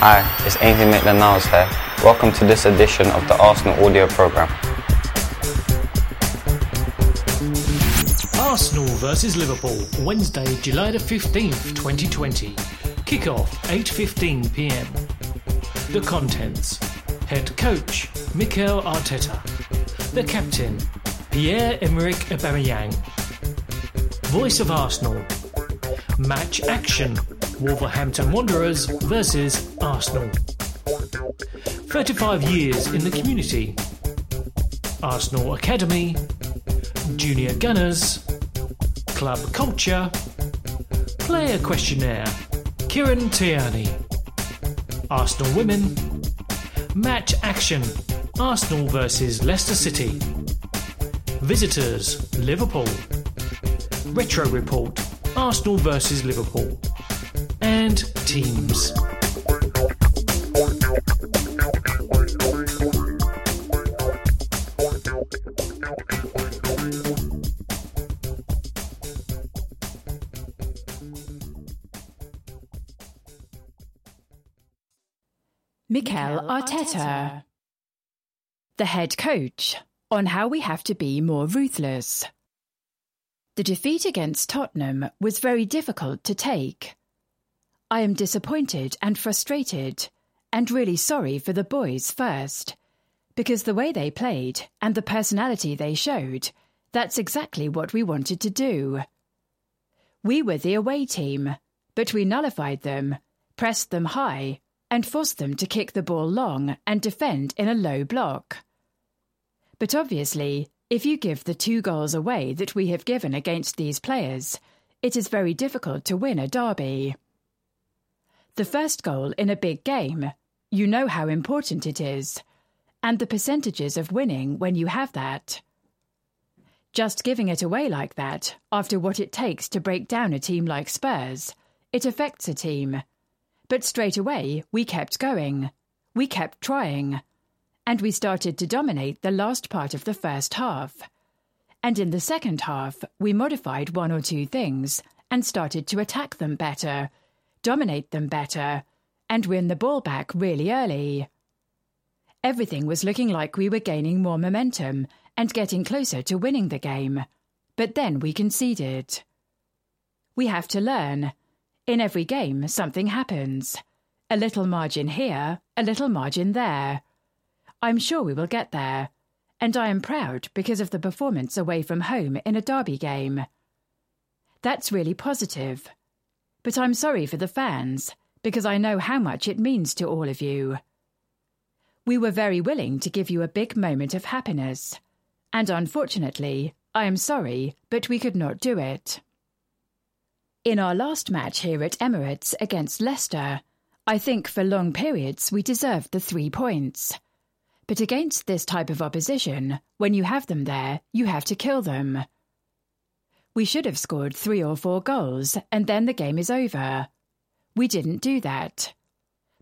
Hi, it's Ainsley Maitland-Niles here. Welcome to this edition of the Arsenal audio programme. Arsenal versus Liverpool, Wednesday, July the 15th, 2020. Kickoff 8:15 p.m. The contents: Head coach Mikel Arteta, the captain Pierre-Emerick Aubameyang. Voice of Arsenal. Match action: Wolverhampton Wanderers versus Arsenal. 35 years in the community. Arsenal Academy, Junior Gunners, Club Culture, Player Questionnaire, Kieran Tierney, Arsenal Women, Match Action, Arsenal versus Leicester City, Visitors, Liverpool, Retro Report, Arsenal versus Liverpool, and Teams. Mikel Arteta, the head coach, on how we have to be more ruthless. The defeat against Tottenham was very difficult to take. I am disappointed and frustrated, and really sorry for the boys first, because the way they played and the personality they showed, that's exactly what we wanted to do. We were the away team, but we nullified them, pressed them high, and forced them to kick the ball long and defend in a low block. But obviously, if you give the two goals away that we have given against these players, it is very difficult to win a derby. The first goal in a big game, you know how important it is, and the percentages of winning when you have that. Just giving it away like that, after what it takes to break down a team like Spurs, it affects a team. But straight away, we kept going. We kept trying. And we started to dominate the last part of the first half. And in the second half, we modified one or two things and started to attack them better, dominate them better, and win the ball back really early. Everything was looking like we were gaining more momentum and getting closer to winning the game. But then we conceded. We have to learn. In every game, something happens. A little margin here, a little margin there. I'm sure we will get there. And I am proud because of the performance away from home in a derby game. That's really positive. But I'm sorry for the fans, because I know how much it means to all of you. We were very willing to give you a big moment of happiness. And unfortunately, I am sorry, but we could not do it. In our last match here at Emirates against Leicester, I think for long periods we deserved the three points. But against this type of opposition, when you have them there, you have to kill them. We should have scored three or four goals, and then the game is over. We didn't do that.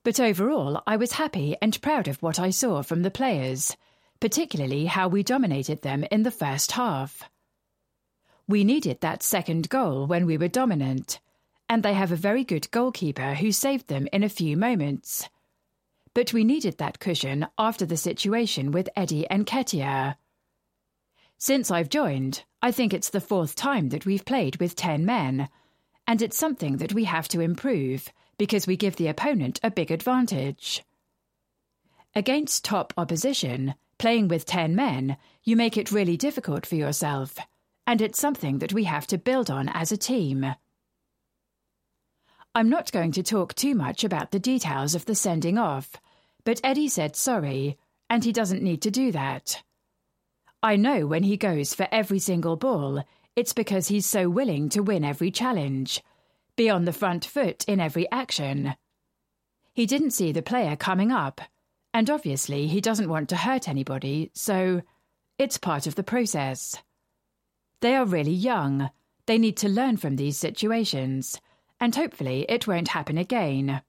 But overall, I was happy and proud of what I saw from the players, particularly how we dominated them in the first half. We needed that second goal when we were dominant, and they have a very good goalkeeper who saved them in a few moments. But we needed that cushion after the situation with Eddie Nketiah. Since I've joined, I think it's the fourth time that we've played with 10 men, and it's something that we have to improve because we give the opponent a big advantage. Against top opposition, playing with 10 men, you make it really difficult for yourself, and it's something that we have to build on as a team. I'm not going to talk too much about the details of the sending off, but Eddie said sorry, and he doesn't need to do that. I know when he goes for every single ball, it's because he's so willing to win every challenge, be on the front foot in every action. He didn't see the player coming up, and obviously he doesn't want to hurt anybody, so it's part of the process. They are really young, they need to learn from these situations and hopefully it won't happen again.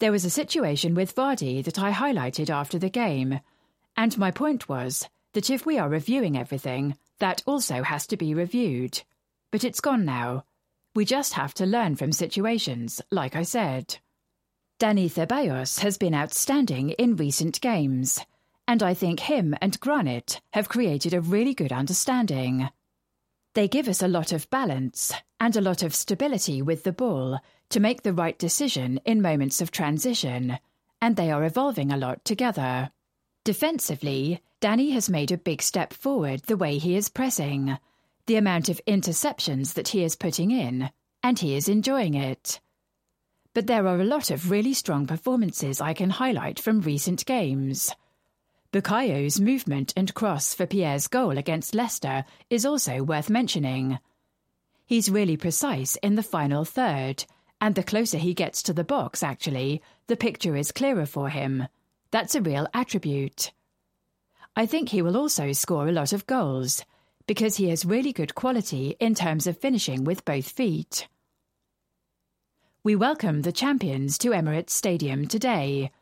There was a situation with Vardy that I highlighted after the game, and my point was that if we are reviewing everything, that also has to be reviewed. But it's gone now. We just have to learn from situations, like I said. Dani Ceballos has been outstanding in recent games, and I think him and Granit have created a really good understanding. They give us a lot of balance and a lot of stability with the ball to make the right decision in moments of transition, and they are evolving a lot together. Defensively, Dani has made a big step forward the way he is pressing, the amount of interceptions that he is putting in, and he is enjoying it. But there are a lot of really strong performances I can highlight from recent games. Bukayo's movement and cross for Pierre's goal against Leicester is also worth mentioning. He's really precise in the final third, and the closer he gets to the box, actually, the picture is clearer for him. That's a real attribute. I think he will also score a lot of goals, because he has really good quality in terms of finishing with both feet. We welcome the champions to Emirates Stadium today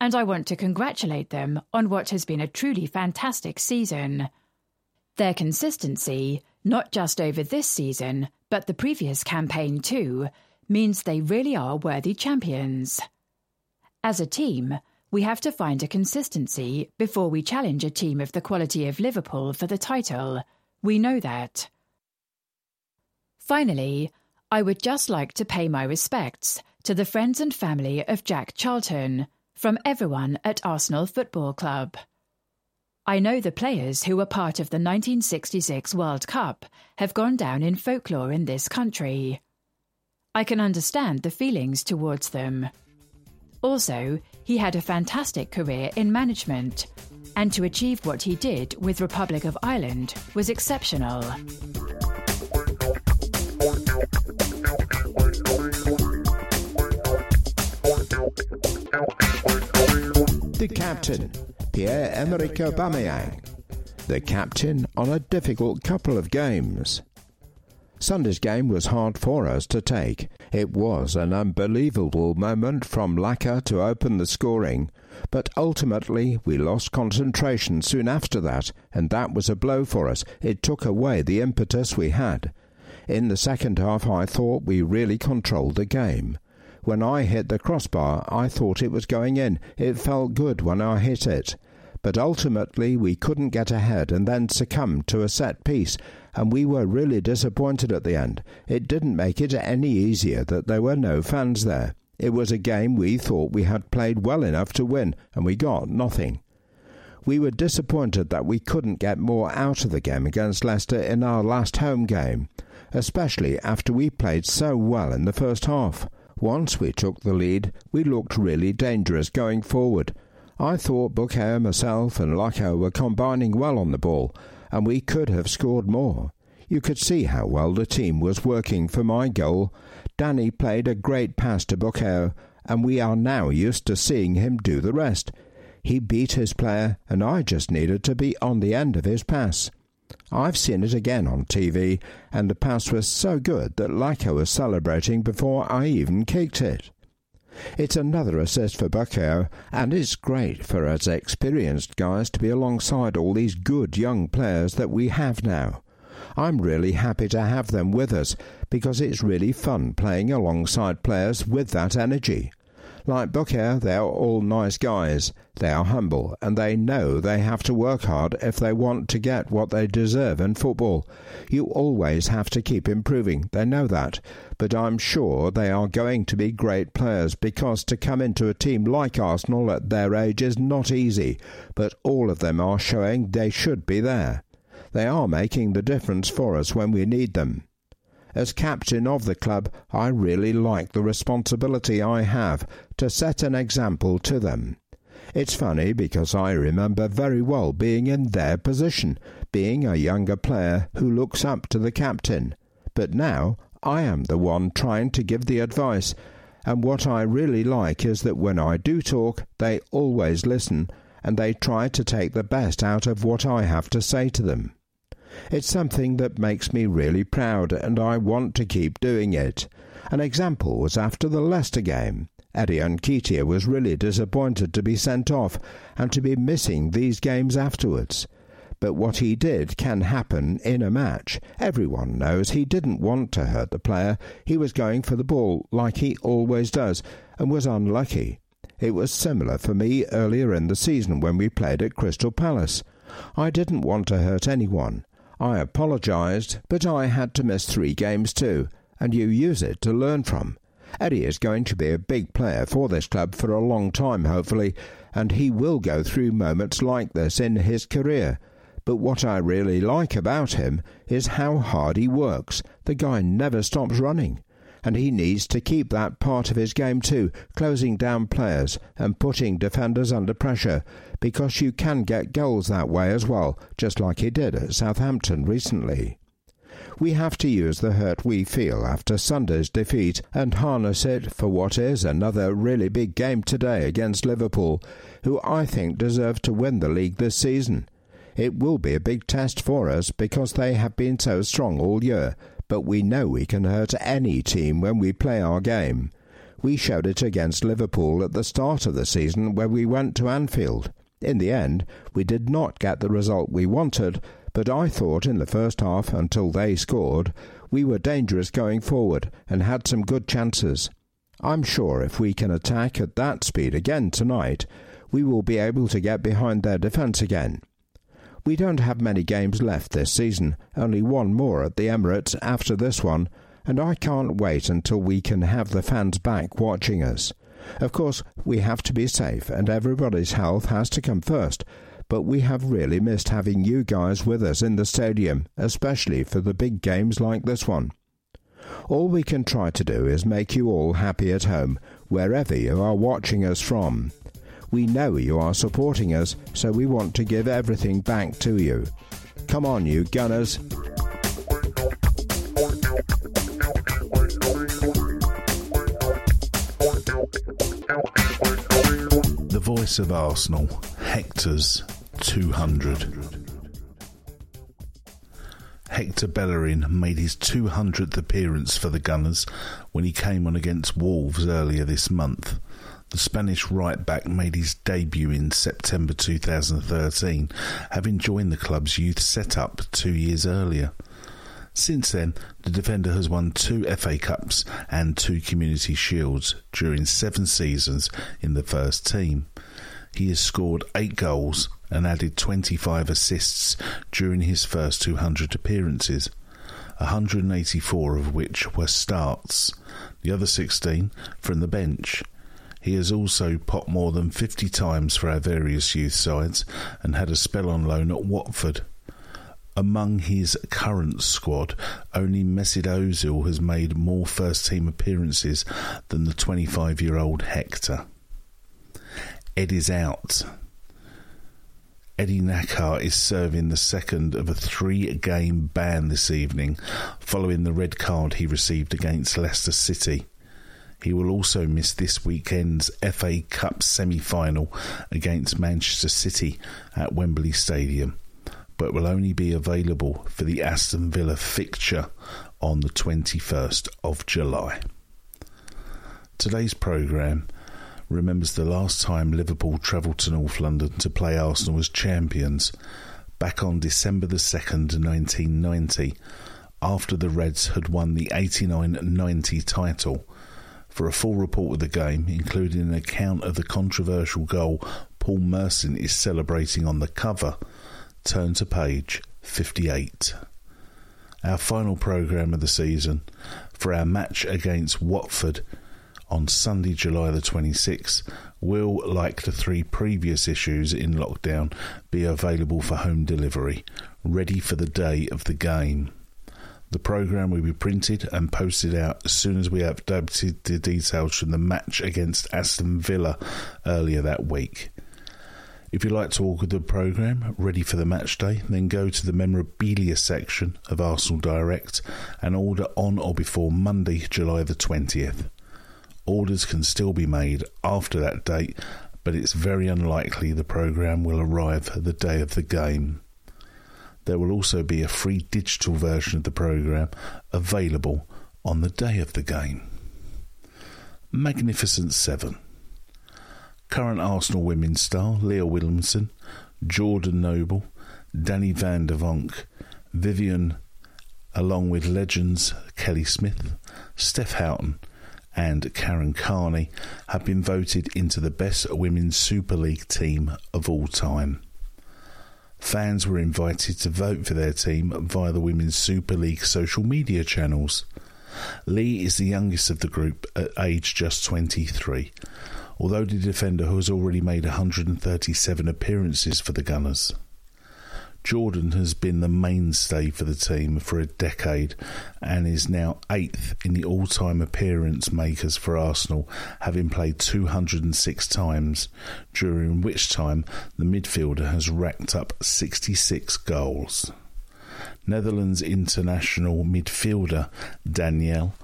and I want to congratulate them on what has been a truly fantastic season. Their consistency, not just over this season, but the previous campaign too, means they really are worthy champions. As a team, we have to find a consistency before we challenge a team of the quality of Liverpool for the title. We know that. Finally, I would just like to pay my respects to the friends and family of Jack Charlton, from everyone at Arsenal Football Club. I know the players who were part of the 1966 World Cup have gone down in folklore in this country. I can understand the feelings towards them. Also, he had a fantastic career in management, and to achieve what he did with Republic of Ireland was exceptional. The captain, Pierre-Emerick Aubameyang. The captain on a difficult couple of games. Sunday's game was hard for us to take. It was an unbelievable moment from Laca to open the scoring, but ultimately we lost concentration soon after that, and that was a blow for us. It took away the impetus we had. In the second half, I thought we really controlled the game. When I hit the crossbar, I thought it was going in. It felt good when I hit it. But ultimately, we couldn't get ahead and then succumbed to a set piece, and we were really disappointed at the end. It didn't make it any easier that there were no fans there. It was a game we thought we had played well enough to win, and we got nothing. We were disappointed that we couldn't get more out of the game against Leicester in our last home game, especially after we played so well in the first half. Once we took the lead, we looked really dangerous going forward. I thought Bukayo, myself, and Laca were combining well on the ball, and we could have scored more. You could see how well the team was working for my goal. Dani played a great pass to Bukayo, and we are now used to seeing him do the rest. He beat his player, and I just needed to be on the end of his pass. I've seen it again on TV, and the pass was so good that Laca was celebrating before I even kicked it. It's another assist for Bukayo, and it's great for us experienced guys to be alongside all these good young players that we have now. I'm really happy to have them with us because it's really fun playing alongside players with that energy. Like Booker, they are all nice guys. They are humble and they know they have to work hard if they want to get what they deserve in football. You always have to keep improving. They know that. But I'm sure they are going to be great players because to come into a team like Arsenal at their age is not easy. But all of them are showing they should be there. They are making the difference for us when we need them. As captain of the club, I really like the responsibility I have to set an example to them. It's funny because I remember very well being in their position, being a younger player who looks up to the captain. But now I am the one trying to give the advice, and what I really like is that when I do talk, they always listen and they try to take the best out of what I have to say to them. It's something that makes me really proud, and I want to keep doing it. An example was after the Leicester game. Eddie Nketiah was really disappointed to be sent off and to be missing these games afterwards. But what he did can happen in a match. Everyone knows he didn't want to hurt the player. He was going for the ball like he always does and was unlucky. It was similar for me earlier in the season when we played at Crystal Palace. I didn't want to hurt anyone. I apologised, but I had to miss three games too, and you use it to learn from. Eddie is going to be a big player for this club for a long time, hopefully, and he will go through moments like this in his career. But what I really like about him is how hard he works. The guy never stops running and he needs to keep that part of his game too, closing down players and putting defenders under pressure, because you can get goals that way as well, just like he did at Southampton recently. We have to use the hurt we feel after Sunday's defeat and harness it for what is another really big game today against Liverpool, who I think deserve to win the league this season. It will be a big test for us because they have been so strong all year but we know we can hurt any team when we play our game. We showed it against Liverpool at the start of the season when we went to Anfield. In the end, we did not get the result we wanted, but I thought in the first half, until they scored, we were dangerous going forward and had some good chances. I'm sure if we can attack at that speed again tonight, we will be able to get behind their defence again. We don't have many games left this season, only one more at the Emirates after this one, and I can't wait until we can have the fans back watching us. Of course, we have to be safe, and everybody's health has to come first, but we have really missed having you guys with us in the stadium, especially for the big games like this one. All we can try to do is make you all happy at home, wherever you are watching us from. We know you are supporting us, so we want to give everything back to you. Come on, you Gunners. The voice of Arsenal, Hector's 200. Hector Bellerin made his 200th appearance for the Gunners when he came on against Wolves earlier this month. The Spanish right back made his debut in September 2013, having joined the club's youth setup two years earlier. Since then, the defender has won two FA Cups and two Community Shields during seven seasons in the first team. He has scored eight goals and added 25 assists during his first 200 appearances, 184 of which were starts, the other 16 from the bench. He has also popped more than 50 times for our various youth sides and had a spell on loan at Watford. Among his current squad, only Mesut Ozil has made more first team appearances than the 25 year old Hector. Ed is out. Eddie Nketiah is serving the second of a three game ban this evening following the red card he received against Leicester City. He will also miss this weekend's FA Cup semi final against Manchester City at Wembley Stadium, but will only be available for the Aston Villa fixture on the 21st of July. Today's programme remembers the last time Liverpool travelled to North London to play Arsenal as champions back on December the 2nd, 1990, after the Reds had won the 89 90 title For a full report of the game, including an account of the controversial goal Paul Merson is celebrating on the cover, turn to page 58. Our final programme of the season for our match against Watford on Sunday, July the 26th, will, like the three previous issues in lockdown, be available for home delivery, ready for the day of the game. The programme will be printed and posted out as soon as we have updated the details from the match against Aston Villa earlier that week. If you'd like to order the programme ready for the match day, then go to the memorabilia section of Arsenal Direct and order on or before Monday, July the 20th. Orders can still be made after that date, but it's very unlikely the programme will arrive the day of the game. There will also be a free digital version of the programme available on the day of the game. Magnificent Seven current Arsenal women's star Leah Williamson, Jordan Nobbs, Danny van der Donk, Vivian, along with legends Kelly Smith, Steph Houghton, and Karen Carney, have been voted into the best women's Super League team of all time. Fans were invited to vote for their team via the Women's Super League social media channels. Lee is the youngest of the group at age just 23 although the defender who has already made 137 appearances for the Gunners. Jordan has been the mainstay for the team for a decade and is now eighth in the all time appearance makers for Arsenal, having played 206 times, during which time the midfielder has racked up 66 goals. Netherlands international midfielder Danielle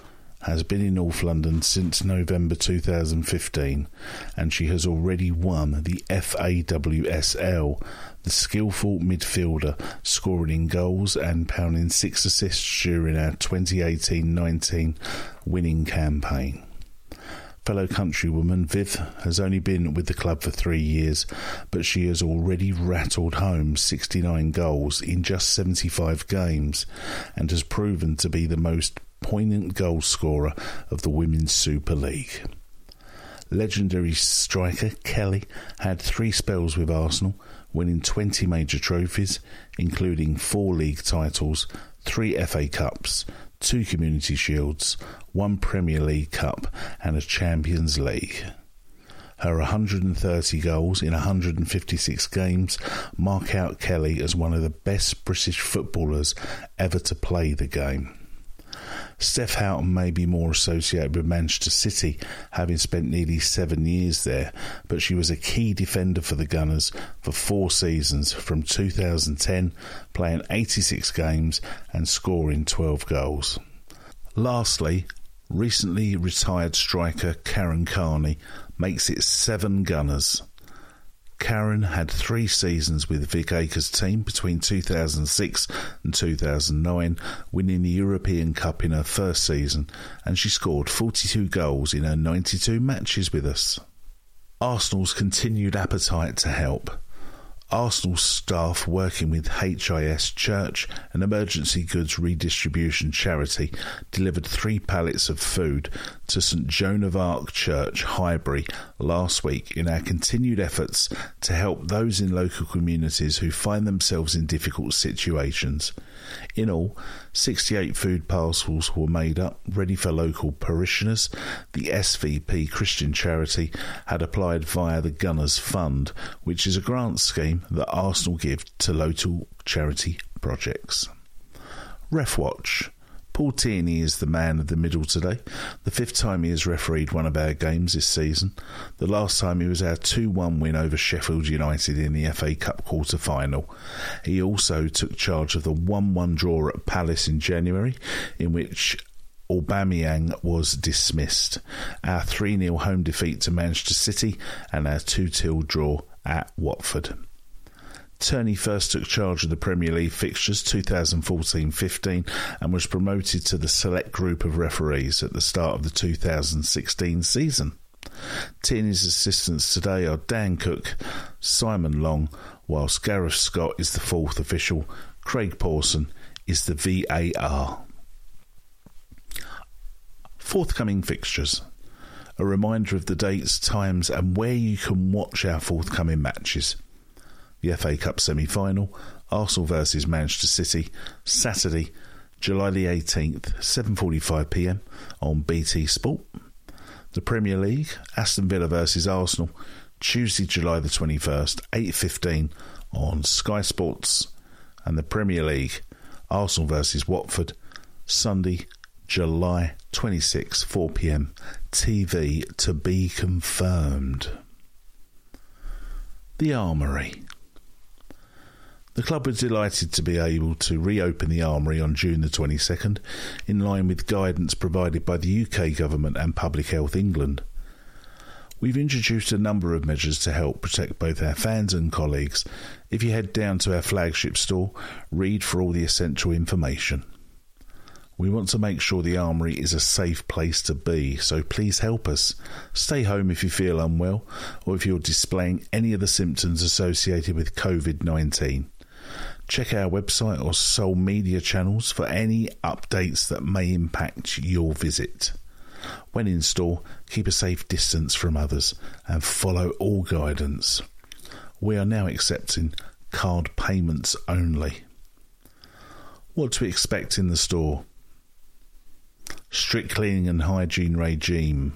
has been in North London since November 2015 and she has already won the FAWSL, the skillful midfielder, scoring in goals and pounding six assists during our 2018 19 winning campaign. Fellow countrywoman Viv has only been with the club for three years, but she has already rattled home 69 goals in just 75 games and has proven to be the most poignant goalscorer of the Women's Super League. Legendary striker Kelly had three spells with Arsenal, winning 20 major trophies, including four league titles, three FA Cups, two Community Shields, one Premier League Cup, and a Champions League. Her 130 goals in 156 games mark out Kelly as one of the best British footballers ever to play the game. Steph Houghton may be more associated with Manchester City, having spent nearly seven years there, but she was a key defender for the Gunners for four seasons from 2010, playing 86 games and scoring 12 goals. Lastly, recently retired striker Karen Carney makes it seven Gunners. Karen had three seasons with Vic Akers' team between 2006 and 2009, winning the European Cup in her first season, and she scored 42 goals in her 92 matches with us. Arsenal's continued appetite to help Arsenal staff working with HIS Church, an emergency goods redistribution charity, delivered three pallets of food to St Joan of Arc Church, Highbury, last week in our continued efforts to help those in local communities who find themselves in difficult situations. In all, 68 food parcels were made up, ready for local parishioners. The SVP Christian Charity had applied via the Gunners Fund, which is a grant scheme that Arsenal give to local charity projects. RefWatch. Paul Tierney is the man of the middle today. The fifth time he has refereed one of our games this season. The last time he was our 2 1 win over Sheffield United in the FA Cup quarter final. He also took charge of the 1 1 draw at Palace in January, in which Aubameyang was dismissed. Our 3 0 home defeat to Manchester City and our 2 2 draw at Watford. Tierney first took charge of the Premier League fixtures 2014 15 and was promoted to the select group of referees at the start of the 2016 season. Tierney's assistants today are Dan Cook, Simon Long, whilst Gareth Scott is the fourth official, Craig Pawson is the VAR. Forthcoming fixtures. a reminder of the dates, times, and where you can watch our forthcoming matches. The FA Cup semi final, Arsenal versus Manchester City, Saturday, July the 18th, 7:45 p.m. on BT Sport. The Premier League, Aston Villa versus Arsenal, Tuesday, July the 21st, 8:15 on Sky Sports, and the Premier League, Arsenal versus Watford, Sunday, July 26, 4 pm. TV to be confirmed. The Armoury. The club was delighted to be able to reopen the Armoury on June the 22nd, in line with guidance provided by the UK Government and Public Health England. We've introduced a number of measures to help protect both our fans and colleagues. If you head down to our flagship store, read for all the essential information. We want to make sure the Armoury is a safe place to be, so please help us. Stay home if you feel unwell or if you're displaying any of the symptoms associated with COVID 19. Check our website or social media channels for any updates that may impact your visit. When in store, keep a safe distance from others and follow all guidance. We are now accepting card payments only. What to expect in the store? strict cleaning and hygiene regime.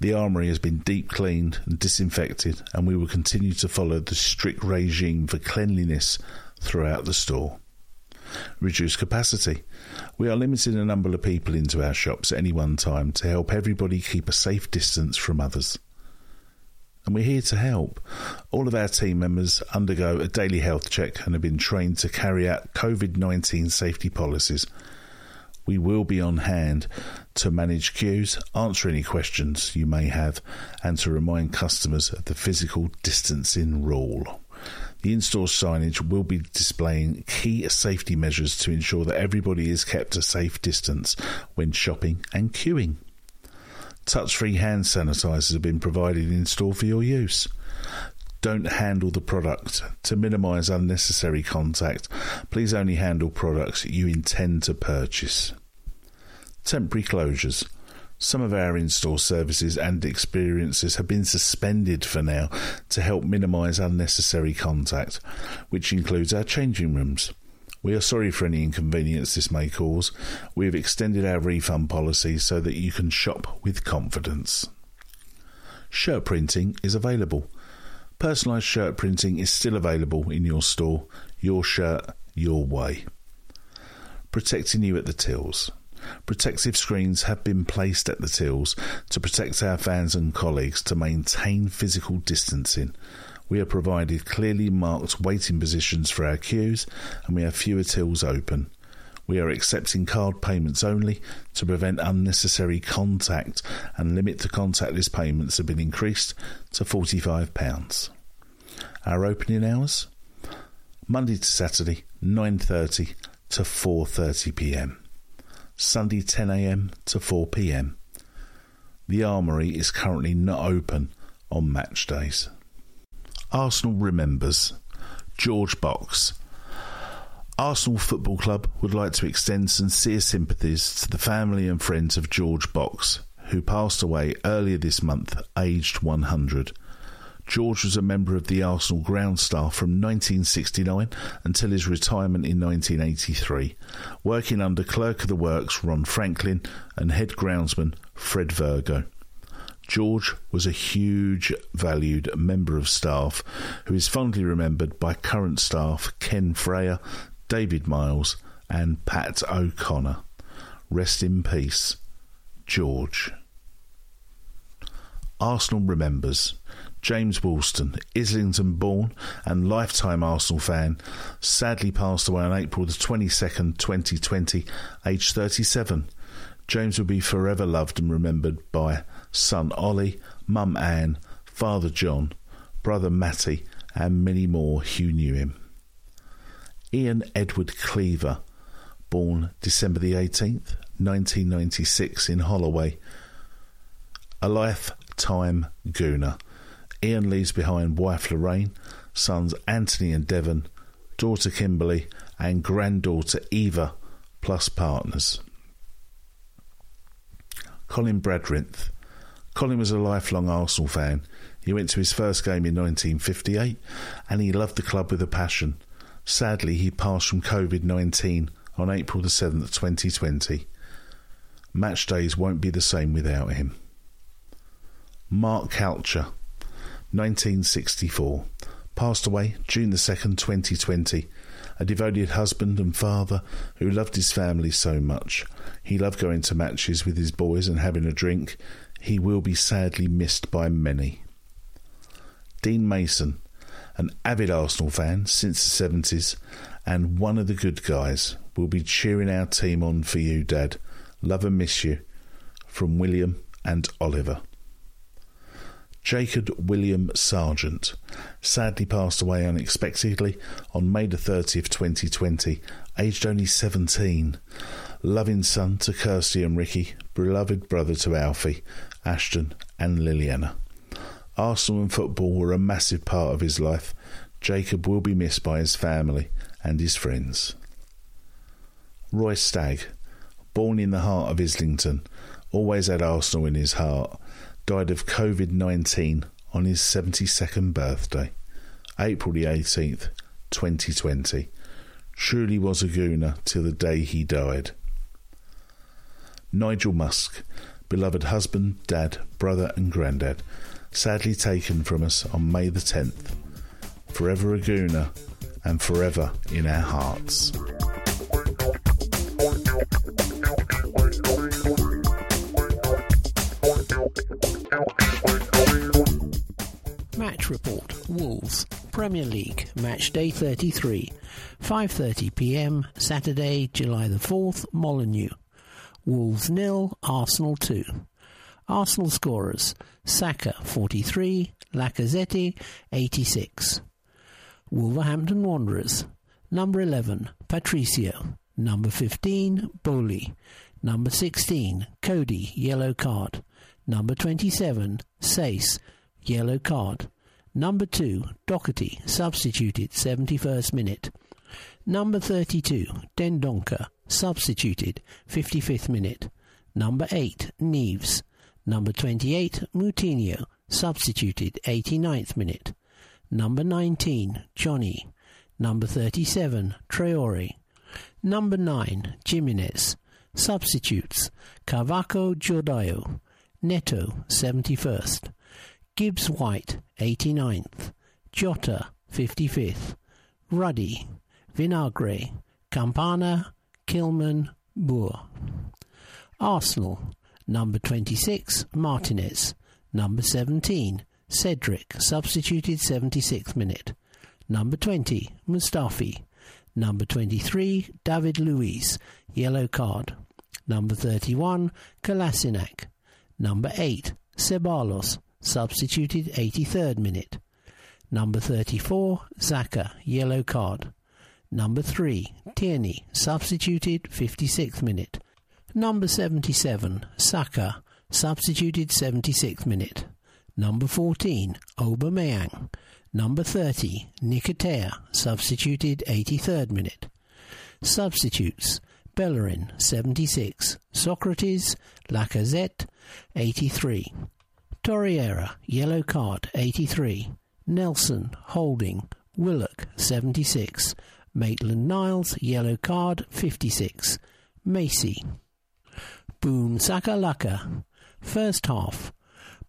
The armoury has been deep cleaned and disinfected, and we will continue to follow the strict regime for cleanliness throughout the store. Reduce capacity. We are limiting the number of people into our shops at any one time to help everybody keep a safe distance from others. And we're here to help. All of our team members undergo a daily health check and have been trained to carry out COVID 19 safety policies we will be on hand to manage queues, answer any questions you may have, and to remind customers of the physical distancing rule. The in store signage will be displaying key safety measures to ensure that everybody is kept a safe distance when shopping and queuing. Touch free hand sanitizers have been provided in store for your use don't handle the product. To minimize unnecessary contact, please only handle products you intend to purchase. Temporary closures. Some of our in store services and experiences have been suspended for now to help minimize unnecessary contact, which includes our changing rooms. We are sorry for any inconvenience this may cause. We have extended our refund policy so that you can shop with confidence. Shirt printing is available. Personalised shirt printing is still available in your store. Your shirt, your way. Protecting you at the tills. Protective screens have been placed at the tills to protect our fans and colleagues to maintain physical distancing. We have provided clearly marked waiting positions for our queues and we have fewer tills open. We are accepting card payments only to prevent unnecessary contact and limit to contactless payments have been increased to £45. Our opening hours Monday to Saturday 9:30 to 4:30 p.m. Sunday 10 a.m. to 4 p.m. The Armoury is currently not open on match days. Arsenal remembers George Box. Arsenal Football Club would like to extend sincere sympathies to the family and friends of George Box, who passed away earlier this month, aged 100. George was a member of the Arsenal ground staff from 1969 until his retirement in 1983, working under Clerk of the Works Ron Franklin and head groundsman Fred Virgo. George was a huge valued member of staff who is fondly remembered by current staff Ken Freyer, David Miles, and Pat O'Connor. Rest in peace, George. Arsenal remembers James Woolston, Islington born and lifetime Arsenal fan, sadly passed away on April the 22nd, 2020, aged 37. James will be forever loved and remembered by son Ollie, mum Anne, father John, brother Matty, and many more who knew him. Ian Edward Cleaver, born December the 18th, 1996 in Holloway, a lifetime gooner Ian leaves behind wife Lorraine, sons Anthony and Devon, daughter Kimberly, and granddaughter Eva, plus partners. Colin Bradrinth. Colin was a lifelong Arsenal fan. He went to his first game in 1958 and he loved the club with a passion. Sadly, he passed from COVID 19 on April the 7th, 2020. Match days won't be the same without him. Mark Kalcher, 1964, passed away June the 2nd, 2020. A devoted husband and father who loved his family so much. He loved going to matches with his boys and having a drink. He will be sadly missed by many. Dean Mason, an avid Arsenal fan since the 70s and one of the good guys, will be cheering our team on for you, Dad. Love and miss you. From William and Oliver. Jacob William Sargent sadly passed away unexpectedly on May the 30th, 2020, aged only 17. Loving son to Kirsty and Ricky, beloved brother to Alfie, Ashton, and Liliana. Arsenal and football were a massive part of his life. Jacob will be missed by his family and his friends. Roy Stagg, born in the heart of Islington, always had Arsenal in his heart, died of COVID 19 on his 72nd birthday, April the 18th, 2020. Truly was a gooner till the day he died. Nigel Musk, beloved husband, dad, brother, and granddad, sadly taken from us on May the 10th. Forever a gooner and forever in our hearts. Match report: Wolves Premier League match day 33, 5:30 p.m. Saturday, July the 4th, Molineux. Wolves nil, Arsenal 2. Arsenal scorers: Saka 43, Lacazette 86. Wolverhampton Wanderers number 11 Patricio, number 15 Boly, number 16 Coady yellow card, number 27 Saiss yellow card, number 2 Doherty substituted 71st minute, number 32 Dendoncker substituted 55th minute, number 8 Neves, number 28 Moutinho substituted 89th minute. Number 19, Jonny. Number 37, Traore. Number 9, Jimenez. Substitutes, Cavaco Jordayo. Neto, 71st. Gibbs White, 89th. Jota, 55th. Ruddy. Vinagre. Campana. Kilman. Boer. Arsenal. Number 26, Martinez. Number 17, Cedric, substituted 76th minute. Number 20, Mustafi. Number 23, David Luiz, yellow card. Number 31, Kolasinac. Number 8, Ceballos, substituted 83rd minute. Number 34, Xhaka, yellow card. Number 3, Tierney, substituted 56th minute. Number 77, Saka, substituted 76th minute. Number 14, Aubameyang. Number 30, Nketiah, substituted 83rd minute. Substitutes, Bellerin, 76. Sokratis, Lacazette, 83. Torreira, yellow card, 83. Nelson, holding. Willock, 76. Maitland Niles, yellow card, 56. Macey. Boom Sakalaka. First half.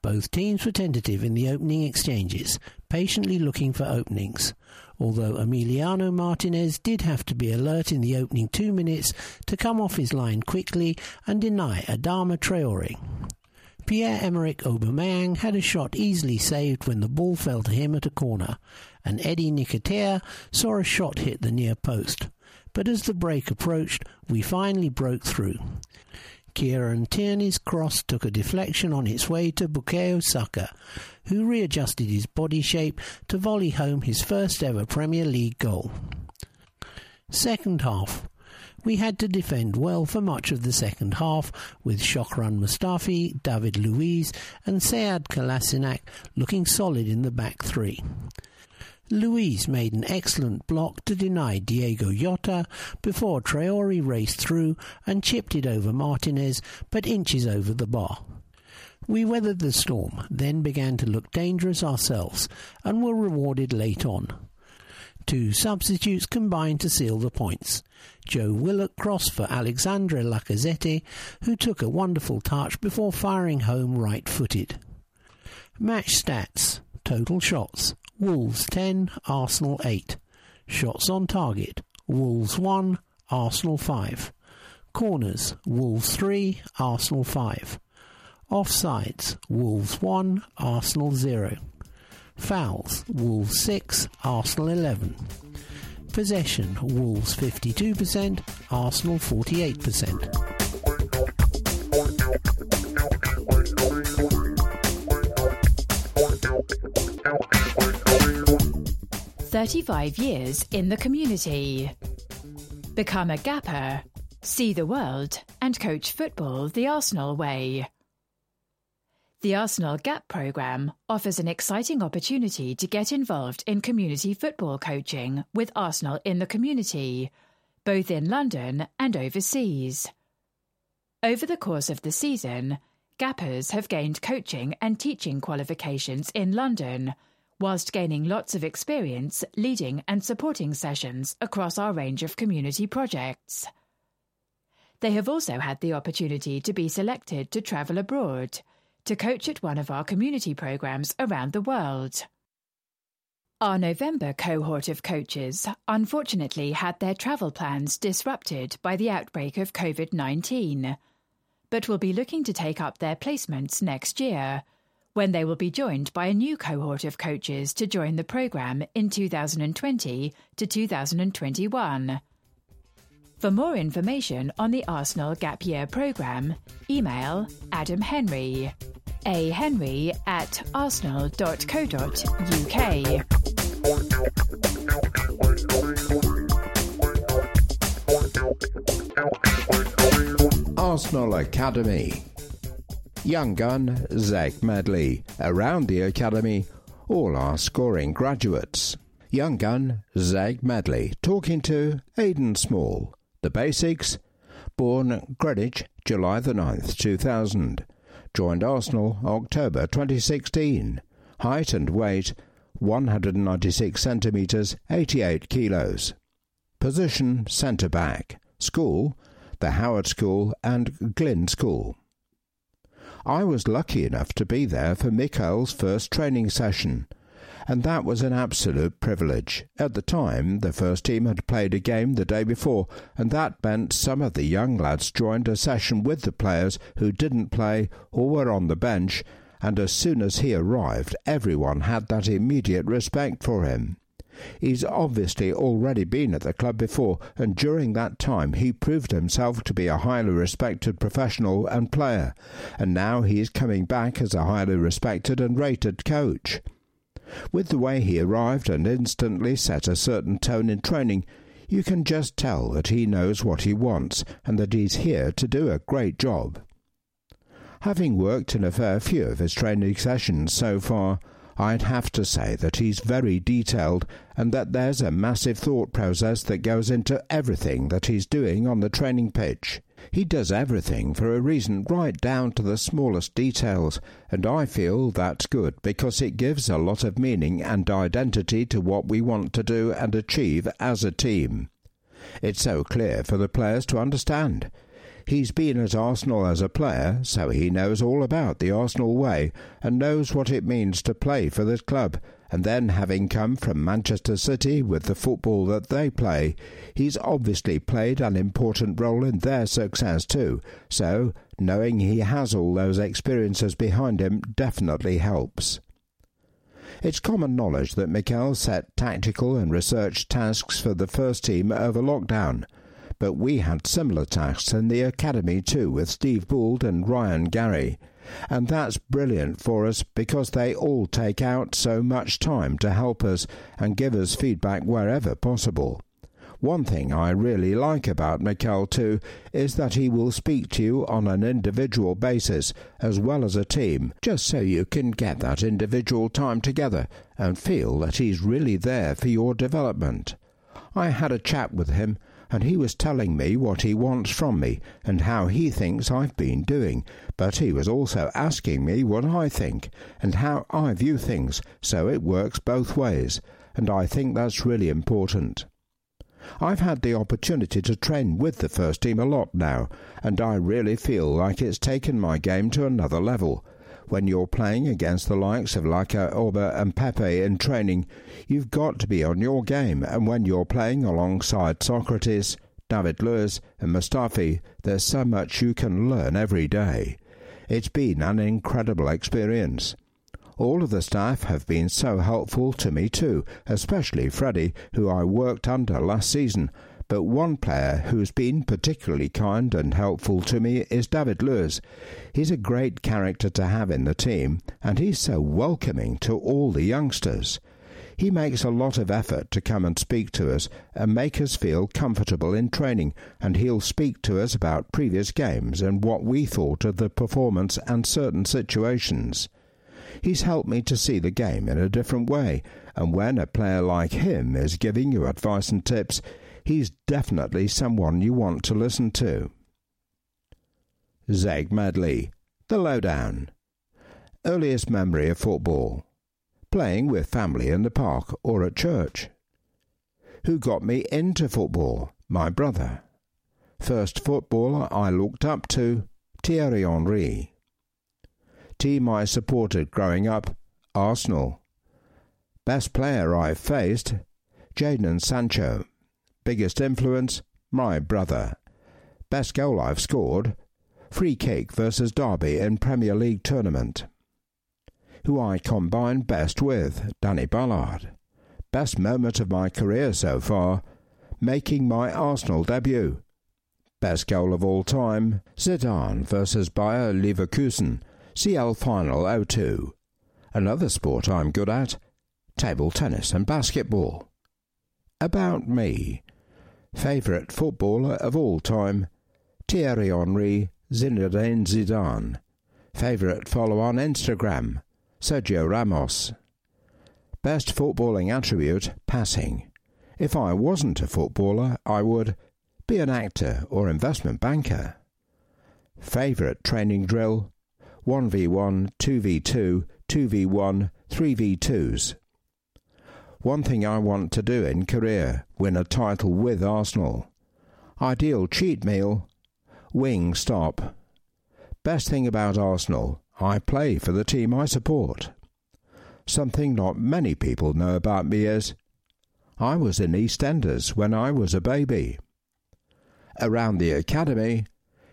Both teams were tentative in the opening exchanges, patiently looking for openings. Although Emiliano Martinez did have to be alert in the opening two minutes to come off his line quickly and deny Adama Traore. Pierre-Emerick Aubameyang had a shot easily saved when the ball fell to him at a corner, and Eddie Nketiah saw a shot hit the near post. But as the break approached, we finally broke through. Kieran Tierney's cross took a deflection on its way to Bukayo Saka, who readjusted his body shape to volley home his first ever Premier League goal. Second half. We had to defend well for much of the second half, with Shkodran Mustafi, David Luiz, and Sead Kolasinac looking solid in the back three. Luiz made an excellent block to deny Diogo Jota before Traore raced through and chipped it over Martinez, but inches over the bar. We weathered the storm, then began to look dangerous ourselves, and were rewarded late on. Two substitutes combined to seal the points. Joe Willock crossed for Alexandre Lacazette, who took a wonderful touch before firing home right footed. Match stats Total shots Wolves 10, Arsenal 8. Shots on target Wolves 1, Arsenal 5. Corners Wolves 3, Arsenal 5. Offsides Wolves 1, Arsenal 0. Fouls Wolves 6, Arsenal 11. Possession Wolves 52%, Arsenal 48%. 35 years in the community. Become a gapper, see the world, and coach football the Arsenal way. The Arsenal Gap programme offers an exciting opportunity to get involved in community football coaching with Arsenal in the community, both in London and overseas. Over the course of the season, Gappers have gained coaching and teaching qualifications in London whilst gaining lots of experience leading and supporting sessions across our range of community projects. They have also had the opportunity to be selected to travel abroad, to coach at one of our community programs around the world. Our November cohort of coaches unfortunately had their travel plans disrupted by the outbreak of COVID 19, but will be looking to take up their placements next year when they will be joined by a new cohort of coaches to join the programme in 2020 to 2021. For more information on the Arsenal Gap Year programme, email Adam Henry, a henry at arsenal.co.uk. Arsenal Academy Young Gun, Zech Medley. Around the academy, all are scoring graduates. Young Gun, Zech Medley, talking to Aidan Small. The basics born Greenwich, July the 9th, 2000. Joined Arsenal October 2016. Height and weight 196 centimetres, 88 kilos. Position centre back. School the Howard School and Glyn School. I was lucky enough to be there for Mikel's first training session, and that was an absolute privilege. At the time, the first team had played a game the day before, and that meant some of the young lads joined a session with the players who didn't play or were on the bench, and as soon as he arrived, everyone had that immediate respect for him. He's obviously already been at the club before, and during that time he proved himself to be a highly respected professional and player, and now he is coming back as a highly respected and rated coach. With the way he arrived and instantly set a certain tone in training, you can just tell that he knows what he wants and that he's here to do a great job. Having worked in a fair few of his training sessions so far, I'd have to say that he's very detailed and that there's a massive thought process that goes into everything that he's doing on the training pitch. He does everything for a reason right down to the smallest details, and I feel that's good because it gives a lot of meaning and identity to what we want to do and achieve as a team. It's so clear for the players to understand. He's been at Arsenal as a player, so he knows all about the Arsenal way and knows what it means to play for this club. And then, having come from Manchester City with the football that they play, he's obviously played an important role in their success too. So, knowing he has all those experiences behind him definitely helps. It's common knowledge that Mikel set tactical and research tasks for the first team over lockdown but we had similar tasks in the academy too with Steve Bould and Ryan Garry. And that's brilliant for us because they all take out so much time to help us and give us feedback wherever possible. One thing I really like about Mikel too is that he will speak to you on an individual basis as well as a team, just so you can get that individual time together and feel that he's really there for your development. I had a chat with him and he was telling me what he wants from me and how he thinks I've been doing, but he was also asking me what I think and how I view things, so it works both ways, and I think that's really important. I've had the opportunity to train with the first team a lot now, and I really feel like it's taken my game to another level. When you're playing against the likes of Laca, Auba, and Pepe in training, you've got to be on your game, and when you're playing alongside Sokratis, David Luiz, and Mustafi, there's so much you can learn every day. It's been an incredible experience. All of the staff have been so helpful to me too, especially Freddie, who I worked under last season. But one player who's been particularly kind and helpful to me is David Luiz. He's a great character to have in the team, and he's so welcoming to all the youngsters. He makes a lot of effort to come and speak to us and make us feel comfortable in training, and he'll speak to us about previous games and what we thought of the performance and certain situations. He's helped me to see the game in a different way, and when a player like him is giving you advice and tips, he's definitely someone you want to listen to. Zech Medley, The Lowdown. Earliest memory of football. Playing with family in the park or at church. Who got me into football? My brother. First footballer I looked up to, Thierry Henry team I supported growing up, Arsenal. Best player I've faced, Jadon Sancho. Biggest influence, my brother. Best goal I've scored, free kick versus Derby in Premier League tournament. Who I combine best with, Danny Ballard. Best moment of my career so far, making my Arsenal debut. Best goal of all time, Zidane versus Bayer Leverkusen CL Final 02. Another sport I'm good at table tennis and basketball. About me. Favourite footballer of all time Thierry Henry, Zinedine Zidane. Favourite follow on Instagram Sergio Ramos. Best footballing attribute passing. If I wasn't a footballer, I would be an actor or investment banker. Favourite training drill 1v1, 2v2, 2v1, 3v2s. One thing I want to do in career, win a title with Arsenal. Ideal cheat meal, wing stop. Best thing about Arsenal, I play for the team I support. Something not many people know about me is I was in EastEnders when I was a baby. Around the academy,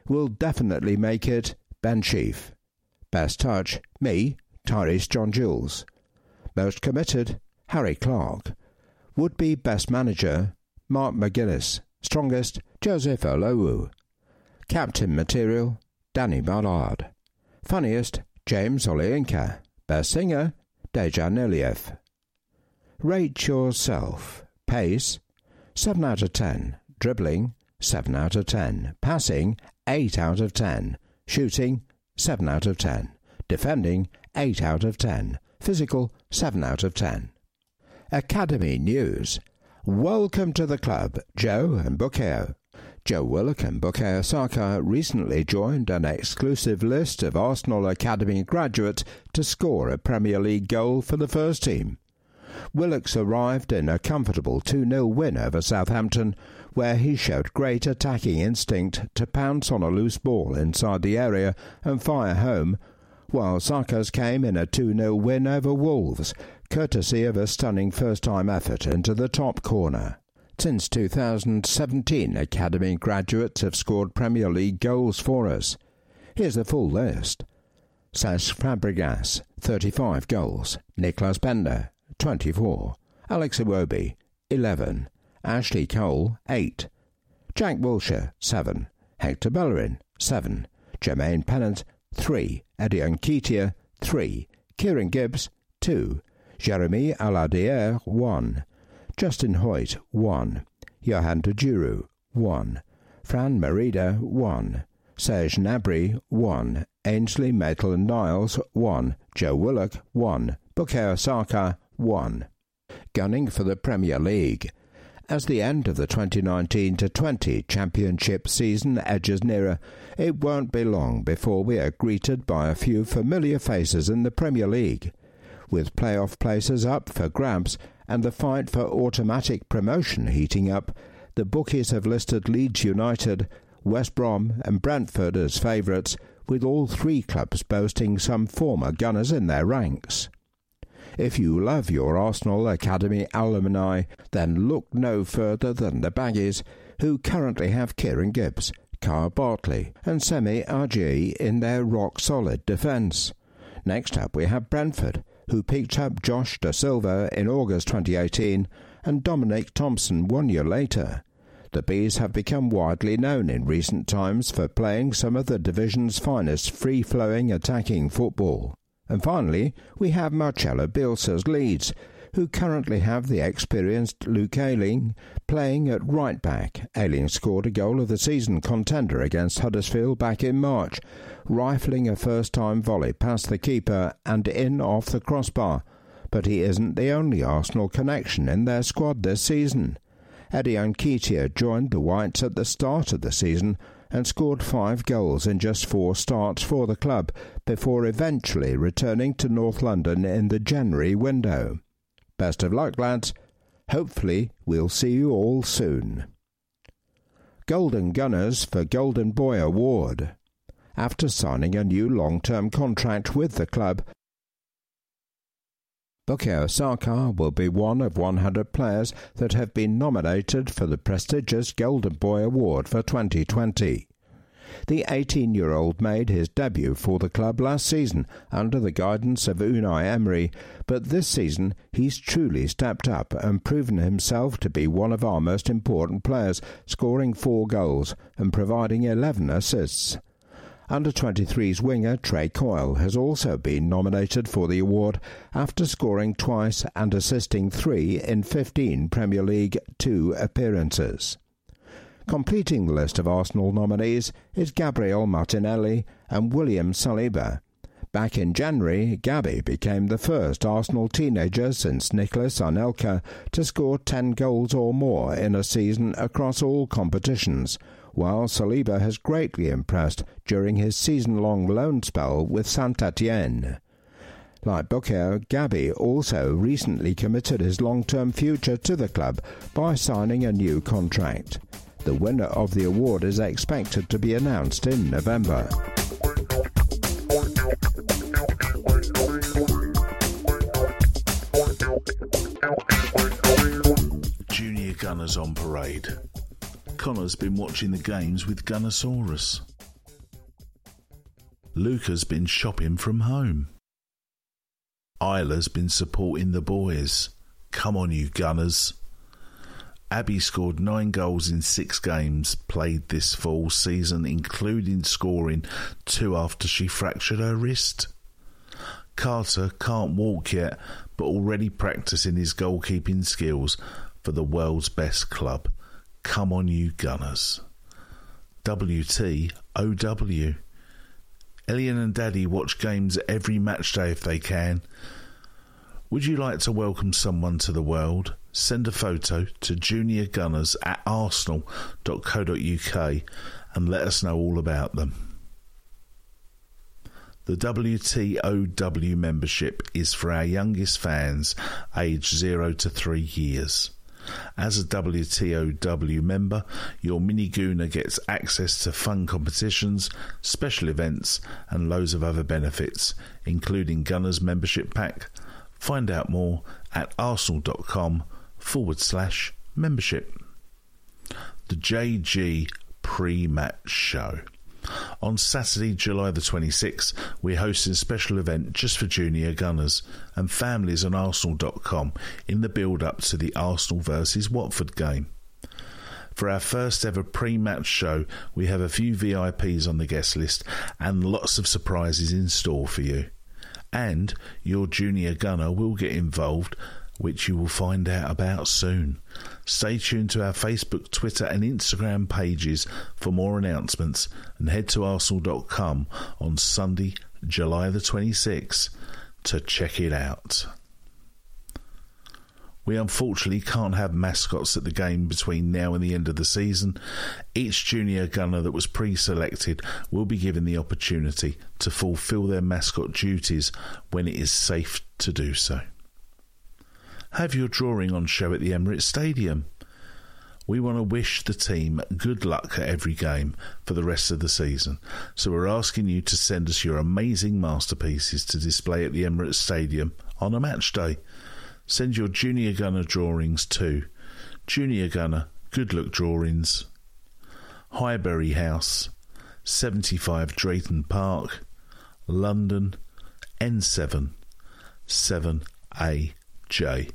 we'll definitely make it Ben Sheaf. Best touch, me, Tyreece John Jules. Most committed, Harry Clarke. Would be best manager, Mark McGuinness. Strongest, Joseph Olowu. Captain material, Danny Ballard. Funniest, James Olayinka. Best singer, Dejan Iliev. Rate yourself. Pace, 7 out of 10. Dribbling, 7 out of 10. Passing, 8 out of 10. Shooting, 7 out of 10. Defending, 8 out of 10. Physical, 7 out of 10. Academy News. Welcome to the club, Joe and Bukayo. Joe Willock and Bukayo Saka recently joined an exclusive list of Arsenal Academy graduates to score a Premier League goal for the first team. Willock's arrived in a comfortable 2 0 win over Southampton, where he showed great attacking instinct to pounce on a loose ball inside the area and fire home, while Saka's came in a 2 0 win over Wolves, courtesy of a stunning first time effort into the top corner. Since 2017, Academy graduates have scored Premier League goals for us. Here's the full list. Cesc Fabregas, 35 goals. Nicklas Bendtner, 24. Alex Iwobi, 11. Ashley Cole, 8. Jack Wilshere, 7. Hector Bellerin, 7. Jermaine Pennant, 3. Eddie Nketiah, 3. Kieran Gibbs, 2. Jeremie Aliadiere, 1. Justin Hoyte, 1. Johan Djourou, 1. Fran Merida, 1. Serge Gnabry, 1. Ainsley Maitland Niles, 1. Joe Willock, 1. Bukayo Saka, 1. Gunning for the Premier League. As the end of the 2019 20 championship season edges nearer, it won't be long before we are greeted by a few familiar faces in the Premier League. With playoff places up for grabs and the fight for automatic promotion heating up, the bookies have listed Leeds United, West Brom, and Brentford as favourites, with all three clubs boasting some former Gunners in their ranks. If you love your Arsenal Academy alumni, then look no further than the Baggies, who currently have Kieran Gibbs, Kyle Bartley, and Semi Ajayi in their rock solid defence. Next up, we have Brentford, who picked up Josh Da Silva in August 2018 and Dominic Thompson one year later. The Bees have become widely known in recent times for playing some of the division's finest free flowing attacking football. And finally, we have Marcelo Bielsa's Leeds, who currently have the experienced Luke Ayling playing at right back. Ayling scored a goal of the season contender against Huddersfield back in March, rifling a first time volley past the keeper and in off the crossbar. But he isn't the only Arsenal connection in their squad this season. Eddie Nketiah joined the Whites at the start of the season and scored five goals in just four starts for the club before eventually returning to North London in the January window. Best of luck, lads. Hopefully, we'll see you all soon. Golden Gunners for Golden Boy Award. After signing a new long term contract with the club, Bukayo Saka will be one of 100 players that have been nominated for the prestigious Golden Boy Award for 2020. The 18 year old made his debut for the club last season under the guidance of Unai Emery, but this season he's truly stepped up and proven himself to be one of our most important players, scoring four goals and providing 11 assists. Under 23's winger Trae Coyle has also been nominated for the award after scoring twice and assisting three in 15 Premier League 2 appearances. Completing the list of Arsenal nominees is Gabriel Martinelli and William Saliba. Back in January, Gabby became the first Arsenal teenager since Nicolas Anelka to score 10 goals or more in a season across all competitions, while Saliba has greatly impressed during his season-long loan spell with Saint-Étienne. Like Bukayo, Gabby also recently committed his long-term future to the club by signing a new contract. The winner of the award is expected to be announced in November. Junior Gunners on parade. Connor's been watching the games with Gunnosaurus. Luca's been shopping from home. Isla's been supporting the boys. Come on, you Gunners. Abby scored nine goals in six games played this fall season, including scoring two after she fractured her wrist. Carter can't walk yet, but already practicing his goalkeeping skills for the world's best club. Come on, you Gunners. WTOW. Elian and Daddy watch games every match day if they can. Would you like to welcome someone to the world? Send a photo to juniorgunners at arsenal.co.uk and let us know all about them. The WTOW membership is for our youngest fans aged 0 to 3 years. As a WTOW member, your mini Gooner gets access to fun competitions, special events, and loads of other benefits, including Gunners membership pack. Find out more at arsenal.com forward slash membership. The JG pre match show. On Saturday, July the 26th, we're hosting a special event just for junior gunners and families on Arsenal.com in the build up to the Arsenal versus Watford game. For our first ever pre match show, we have a few VIPs on the guest list and lots of surprises in store for you. And your junior gunner will get involved which you will find out about soon. Stay tuned to our Facebook, Twitter, and Instagram pages for more announcements and head to arsenal.com on Sunday, July the 26th to check it out. We unfortunately can't have mascots at the game between now and the end of the season. Each junior gunner that was pre selected will be given the opportunity to fulfil their mascot duties when it is safe to do so. Have your drawing on show at the Emirates Stadium. We want to wish the team good luck at every game for the rest of the season. So we're asking you to send us your amazing masterpieces to display at the Emirates Stadium on a match day. Send your Junior Gunner drawings to Junior Gunner Good Luck Drawings, Highbury House, 75 Drayton Park, London, N7 7AJ.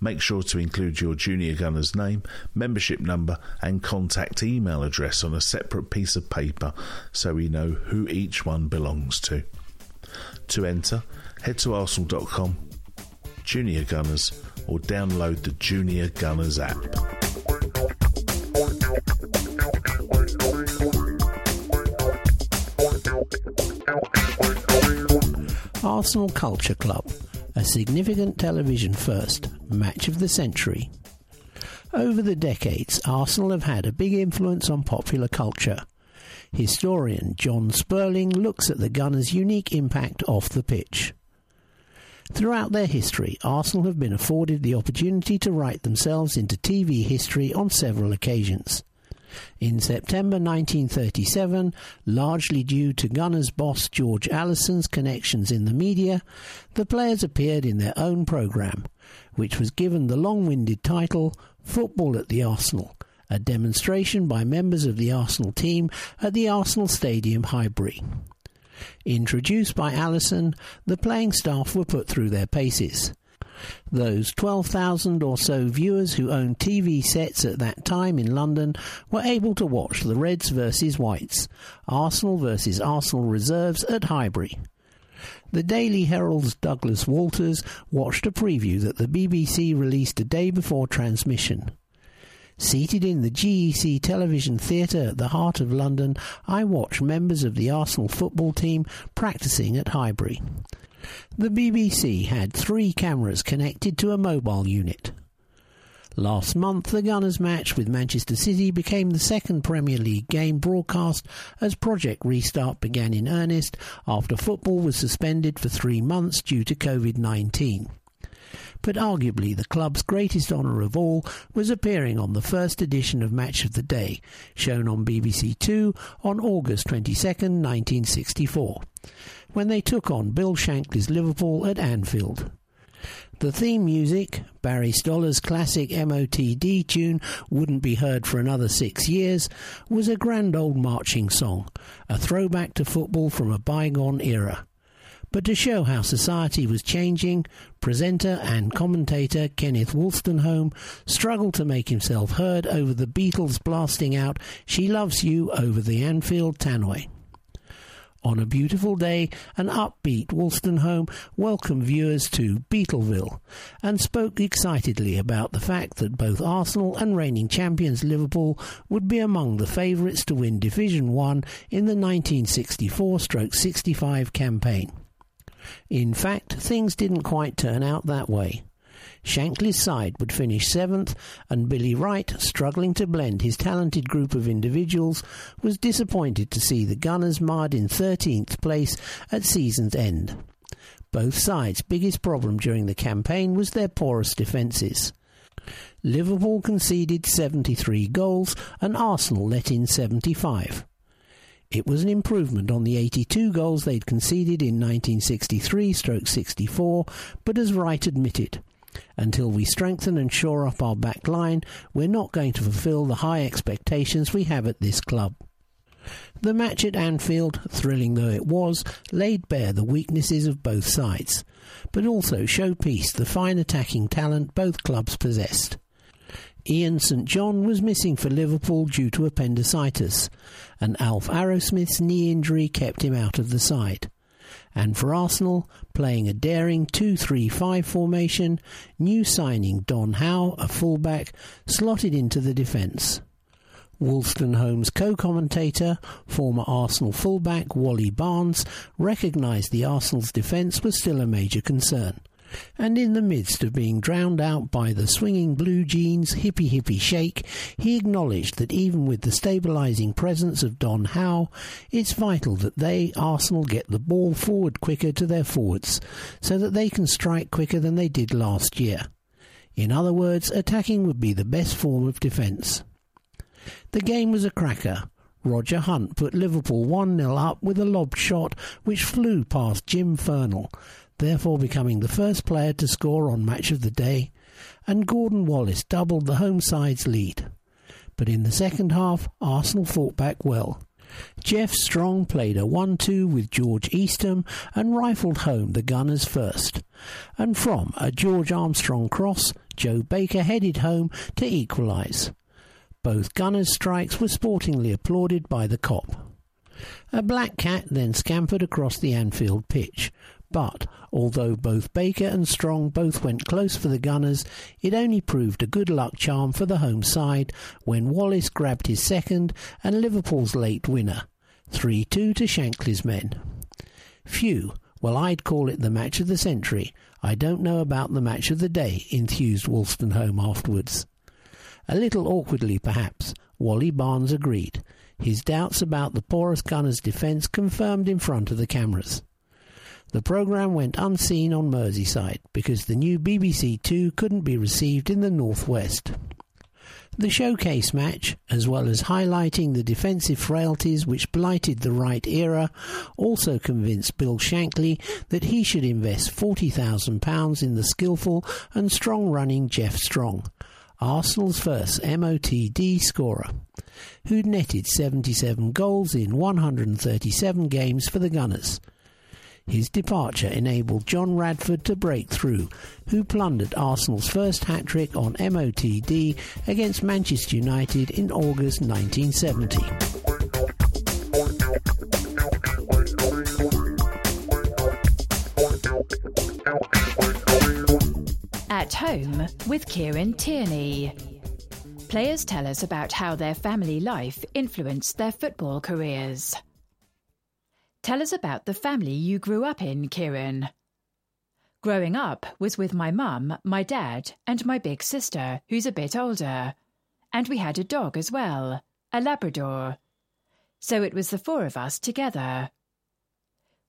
Make sure to include your junior gunner's name, membership number, and contact email address on a separate piece of paper so we know who each one belongs to. To enter, head to arsenal.com, Junior Gunners, or download the Junior Gunners app. Arsenal Culture Club, a significant television first, match of the century. Over the decades, Arsenal have had a big influence on popular culture. Historian John Spurling looks at the Gunners' unique impact off the pitch. Throughout their history, Arsenal have been afforded the opportunity to write themselves into TV history on several occasions. In September 1937, largely due to Gunners boss George Allison's connections in the media, the players appeared in their own programme, which was given the long winded title Football at the Arsenal, a demonstration by members of the Arsenal team at the Arsenal Stadium, Highbury. Introduced by Allison, the playing staff were put through their paces. Those 12,000 or so viewers who owned TV sets at that time in London were able to watch the Reds versus Whites, Arsenal versus Arsenal reserves at Highbury. The Daily Herald's Douglas Walters watched a preview that the BBC released a day before transmission. Seated in the GEC television theatre at the heart of London, I watched members of the Arsenal football team practicing at Highbury. The BBC had three cameras connected to a mobile unit. Last month, the Gunners match with Manchester City became the second Premier League game broadcast as Project Restart began in earnest after football was suspended for three months due to COVID 19 but arguably the club's greatest honour of all was appearing on the first edition of Match of the Day, shown on BBC Two on August 22, 1964, when they took on Bill Shankly's Liverpool at Anfield. The theme music, Barry Stoller's classic MOTD tune Wouldn't Be Heard for Another Six Years, was a grand old marching song, a throwback to football from a bygone era. But to show how society was changing, presenter and commentator Kenneth Wolstenholme struggled to make himself heard over the Beatles blasting out She Loves You over the Anfield tannoy. On a beautiful day, an upbeat Wolstenholme welcomed viewers to Beatleville and spoke excitedly about the fact that both Arsenal and reigning champions Liverpool would be among the favourites to win Division 1 in the 1964-65 campaign. In fact, things didn't quite turn out that way. Shankly's side would finish seventh, and Billy Wright, struggling to blend his talented group of individuals, was disappointed to see the Gunners marred in 13th place at season's end. Both sides' biggest problem during the campaign was their porous defences. Liverpool conceded 73 goals and Arsenal let in 75. It was an improvement on the 82 goals they'd conceded in 1963-64, but as Wright admitted, until we strengthen and shore up our back line, we're not going to fulfil the high expectations we have at this club. The match at Anfield, thrilling though it was, laid bare the weaknesses of both sides, but also showpieced the fine attacking talent both clubs possessed. Ian St John was missing for Liverpool due to appendicitis, and Alf Arrowsmith's knee injury kept him out of the side. And for Arsenal, playing a daring 2 3 5 formation, new signing Don Howe, a fullback, slotted into the defence. Wolstenholme's co-commentator, former Arsenal fullback Wally Barnes, recognised the Arsenal's defence was still a major concern. And in the midst of being drowned out by the swinging blue jeans hippy hippy shake, he acknowledged that even with the stabilising presence of Don Howe, it's vital that they, Arsenal, get the ball forward quicker to their forwards, so that they can strike quicker than they did last year. In other words, attacking would be the best form of defence. The game was a cracker. Roger Hunt put Liverpool 1 0 up with a lob shot which flew past Jim Furnell, therefore becoming the first player to score on Match of the Day, and Gordon Wallace doubled the home side's lead. But in the second half, Arsenal fought back well. Geoff Strong played a 1 2 with George Eastham and rifled home the Gunners first. And from a George Armstrong cross, Joe Baker headed home to equalise. Both Gunners' strikes were sportingly applauded by the Kop. A black cat then scampered across the Anfield pitch, but although both Baker and Strong both went close for the Gunners, it only proved a good luck charm for the home side when Wallace grabbed his second and Liverpool's late winner, 3 2 to Shankly's men. Phew, well, I'd call it the match of the century. I don't know about the match of the day, enthused Wolstenholme afterwards. A little awkwardly, perhaps, Wally Barnes agreed, his doubts about the porous Gunners' defence confirmed in front of the cameras. The programme went unseen on Merseyside because the new BBC Two couldn't be received in the Northwest. The showcase match, as well as highlighting the defensive frailties which blighted the Wright era, also convinced Bill Shankly that he should invest £40,000 in the skillful and strong running Geoff Strong, Arsenal's first MOTD scorer, who'd netted 77 goals in 137 games for the Gunners. His departure enabled John Radford to break through, who plundered Arsenal's first hat trick on MOTD against Manchester United in August 1970. At home with Kieran Tierney. Players tell us about how their family life influenced their football careers. Tell us about the family you grew up in, Kieran. Growing up was with my mum, my dad, and my big sister, who's a bit older. And we had a dog as well, a Labrador. So it was the four of us together.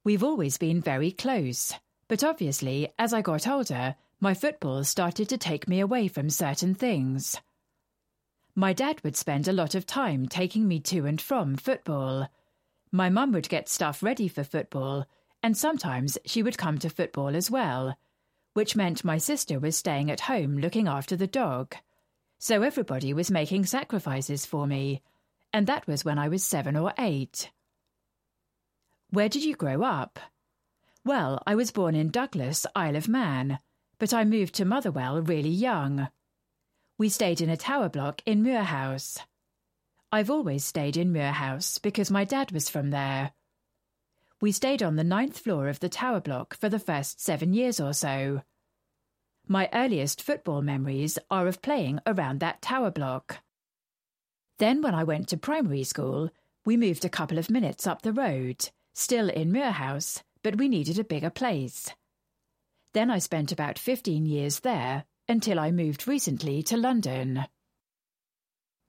We've always been very close, but obviously, as I got older, my football started to take me away from certain things. My dad would spend a lot of time taking me to and from football my mum would get stuff ready for football, and sometimes she would come to football as well, which meant my sister was staying at home looking after the dog. So everybody was making sacrifices for me, and that was when I was seven or eight. Where did you grow up? Well, I was born in Douglas, Isle of Man, but I moved to Motherwell really young. We stayed in a tower block in Muir House. I've always stayed in Muir House because my dad was from there. We stayed on the ninth floor of the tower block for the first seven years or so. My earliest football memories are of playing around that tower block. Then, when I went to primary school, we moved a couple of minutes up the road, still in Muir House, but we needed a bigger place. Then I spent about 15 years there until I moved recently to London.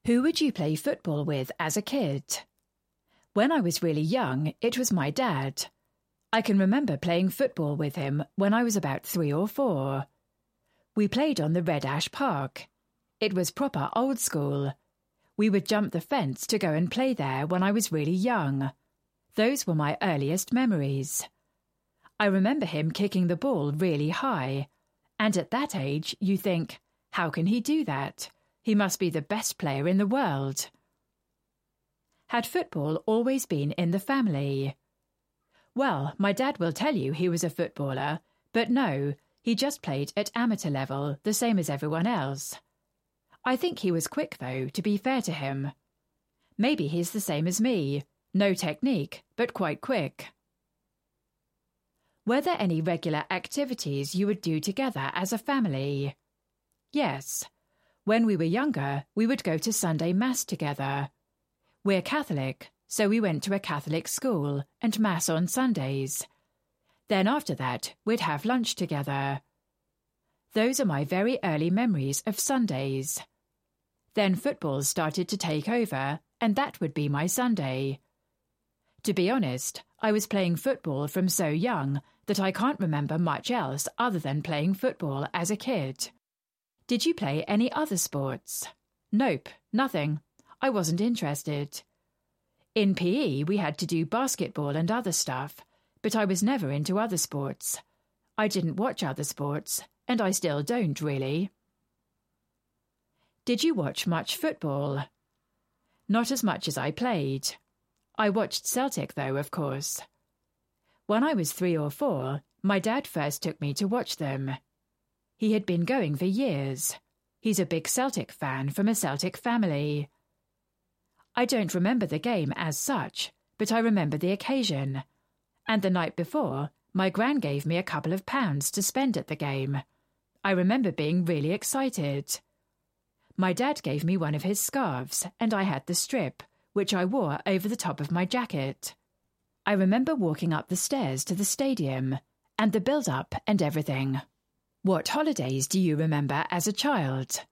Who would you play football with as a kid? When I was really young, it was my dad. I can remember playing football with him when I was about three or four. We played on the Red Ash Park. It was proper old school. We would jump the fence to go and play there when I was really young. Those were my earliest memories. I remember him kicking the ball really high. And at that age, you think, how can he do that? He must be the best player in the world. Had football always been in the family? Well, my dad will tell you he was a footballer, but no, he just played at amateur level, the same as everyone else. I think he was quick, though, to be fair to him. Maybe he's the same as me. No technique, but quite quick. Were there any regular activities you would do together as a family? Yes. When we were younger, we would go to Sunday Mass together. We're Catholic, so we went to a Catholic school and Mass on Sundays. Then after that, we'd have lunch together. Those are my very early memories of Sundays. Then football started to take over, and that would be my Sunday. To be honest, I was playing football from so young that I can't remember much else other than playing football as a kid. Did you play any other sports? Nope, nothing. I wasn't interested. In PE, we had to do basketball and other stuff, but I was never into other sports. I didn't watch other sports, and I still don't really. Did you watch much football? Not as much as I played. I watched Celtic, though, of course. When I was three or four, my dad first took me to watch them. He had been going for years. He's a big Celtic fan from a Celtic family. I don't remember the game as such, but I remember the occasion. And the night before, my gran gave me a couple of pounds to spend at the game. I remember being really excited. My dad gave me one of his scarves, and I had the strip, which I wore over the top of my jacket. I remember walking up the stairs to the stadium, and the build up and everything. What holidays do you remember as a child?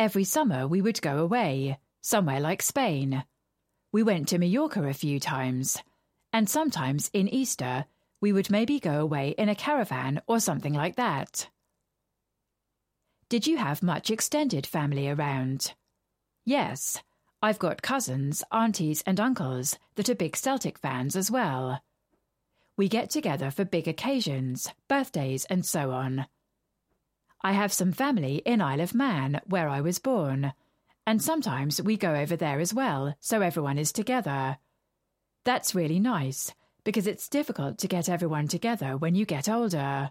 Every summer we would go away, somewhere like Spain. We went to Mallorca a few times, and sometimes in Easter we would maybe go away in a caravan or something like that. Did you have much extended family around? Yes, I've got cousins, aunties, and uncles that are big Celtic fans as well. We get together for big occasions, birthdays, and so on. I have some family in Isle of Man, where I was born, and sometimes we go over there as well, so everyone is together. That's really nice, because it's difficult to get everyone together when you get older.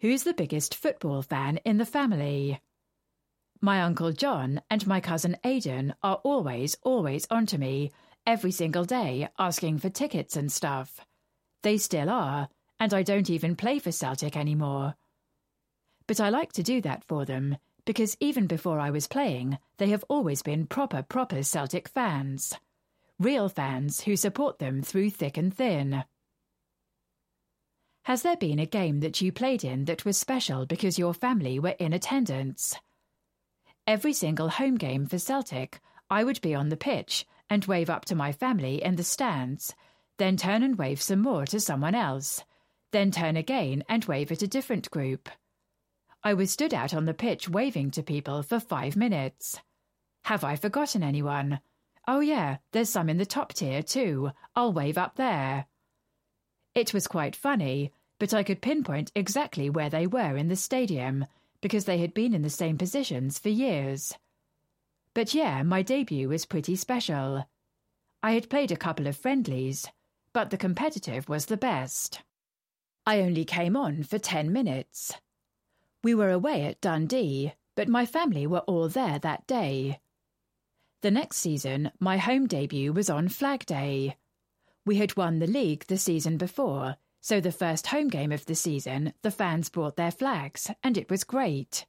Who's the biggest football fan in the family? My Uncle John and my cousin Aidan are always, always onto me, every single day, asking for tickets and stuff. They still are, and I don't even play for Celtic anymore. But I like to do that for them because even before I was playing, they have always been proper, proper Celtic fans. Real fans who support them through thick and thin. Has there been a game that you played in that was special because your family were in attendance? Every single home game for Celtic, I would be on the pitch and wave up to my family in the stands, then turn and wave some more to someone else, then turn again and wave at a different group. I was stood out on the pitch waving to people for five minutes. Have I forgotten anyone? Oh, yeah, there's some in the top tier too. I'll wave up there. It was quite funny, but I could pinpoint exactly where they were in the stadium because they had been in the same positions for years. But yeah, my debut was pretty special. I had played a couple of friendlies, but the competitive was the best. I only came on for ten minutes. We were away at Dundee, but my family were all there that day. The next season, my home debut was on Flag Day. We had won the league the season before, so the first home game of the season, the fans brought their flags, and it was great.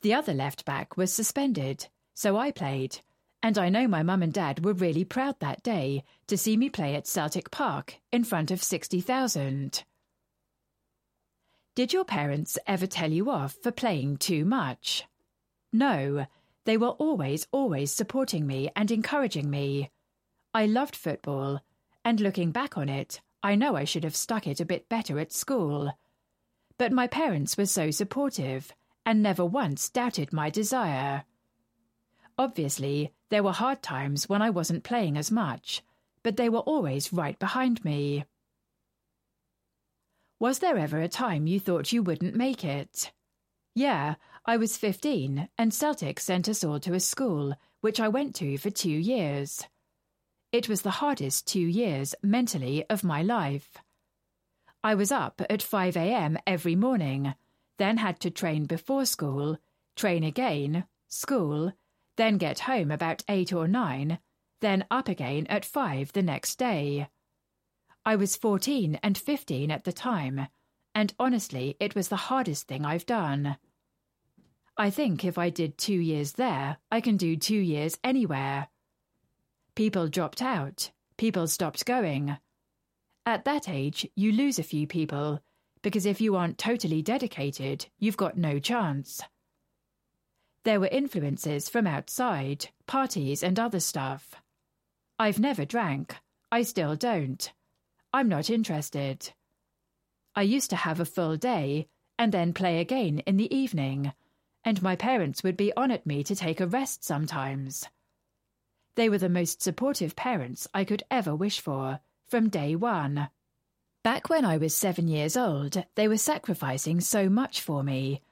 The other left back was suspended, so I played, and I know my mum and dad were really proud that day to see me play at Celtic Park in front of 60,000. Did your parents ever tell you off for playing too much? No, they were always, always supporting me and encouraging me. I loved football, and looking back on it, I know I should have stuck it a bit better at school. But my parents were so supportive and never once doubted my desire. Obviously, there were hard times when I wasn't playing as much, but they were always right behind me. Was there ever a time you thought you wouldn't make it? Yeah, I was 15 and Celtic sent us all to a school, which I went to for two years. It was the hardest two years mentally of my life. I was up at 5 a.m. every morning, then had to train before school, train again, school, then get home about 8 or 9, then up again at 5 the next day. I was 14 and 15 at the time, and honestly, it was the hardest thing I've done. I think if I did two years there, I can do two years anywhere. People dropped out, people stopped going. At that age, you lose a few people, because if you aren't totally dedicated, you've got no chance. There were influences from outside, parties, and other stuff. I've never drank. I still don't. I'm not interested. I used to have a full day and then play again in the evening, and my parents would be on at me to take a rest sometimes. They were the most supportive parents I could ever wish for, from day one. Back when I was seven years old, they were sacrificing so much for me,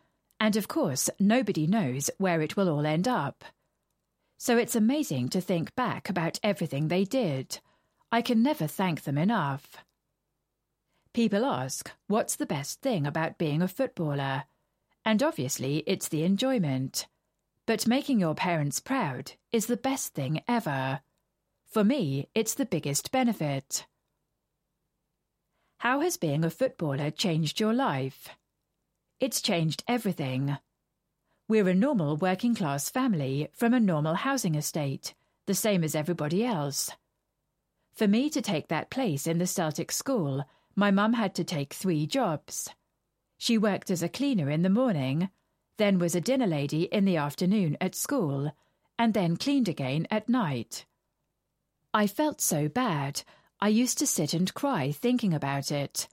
and of course, nobody knows where it will all end up. So it's amazing to think back about everything they did. I can never thank them enough. People ask, what's the best thing about being a footballer? And obviously, it's the enjoyment. But making your parents proud is the best thing ever. For me, it's the biggest benefit. How has being a footballer changed your life? It's changed everything. We're a normal working class family from a normal housing estate, the same as everybody else. For me to take that place in the Celtic school, my mum had to take three jobs. She worked as a cleaner in the morning, then was a dinner lady in the afternoon at school, and then cleaned again at night. I felt so bad, I used to sit and cry thinking about it,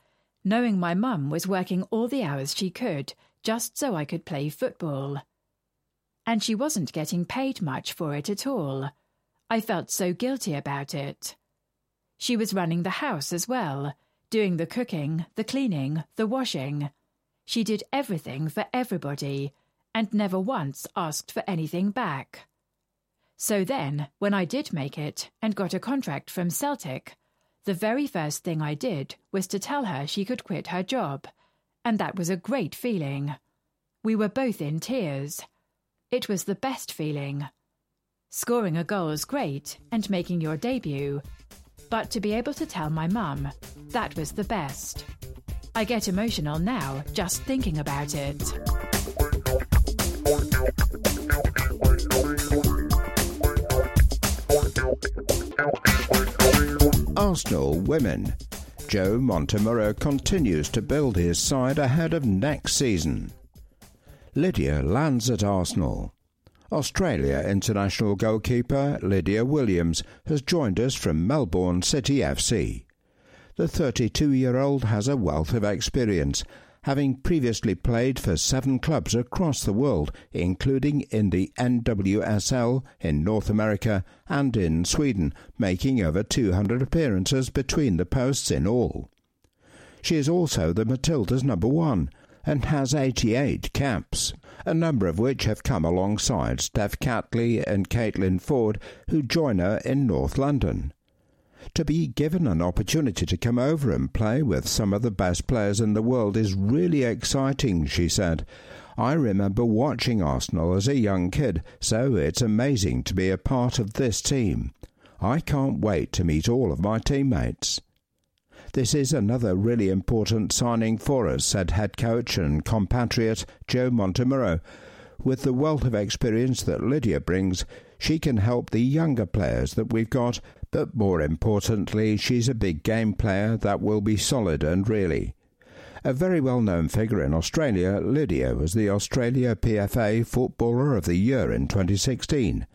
knowing my mum was working all the hours she could just so I could play football. And she wasn't getting paid much for it at all. I felt so guilty about it. She was running the house as well, doing the cooking, the cleaning, the washing. She did everything for everybody and never once asked for anything back. So then, when I did make it and got a contract from Celtic, the very first thing I did was to tell her she could quit her job, and that was a great feeling. We were both in tears. It was the best feeling. Scoring a goal is great and making your debut, but to be able to tell my mum, that was the best. I get emotional now just thinking about it. Arsenal women. Joe Montemurro continues to build his side ahead of next season. Lydia lands at Arsenal. Australia international goalkeeper Lydia Williams has joined us from Melbourne City FC. The 32 year old has a wealth of experience, having previously played for seven clubs across the world, including in the NWSL in North America and in Sweden, making over 200 appearances between the posts in all. She is also the Matildas number one and has 88 caps, a number of which have come alongside Steph Catley and Caitlin Foord, who join her in North London. To be given an opportunity to come over and play with some of the best players in the world is really exciting, she said. I remember watching Arsenal as a young kid, so it's amazing to be a part of this team. I can't wait to meet all of my teammates. This is another really important signing for us, said head coach and compatriot Joe Montemurro. With the wealth of experience that Lydia brings, she can help the younger players that we've got but more importantly, she's a big game player that will be solid and really. A very well known figure in Australia, Lydia was the Australia PFA Footballer of the Year in 2016.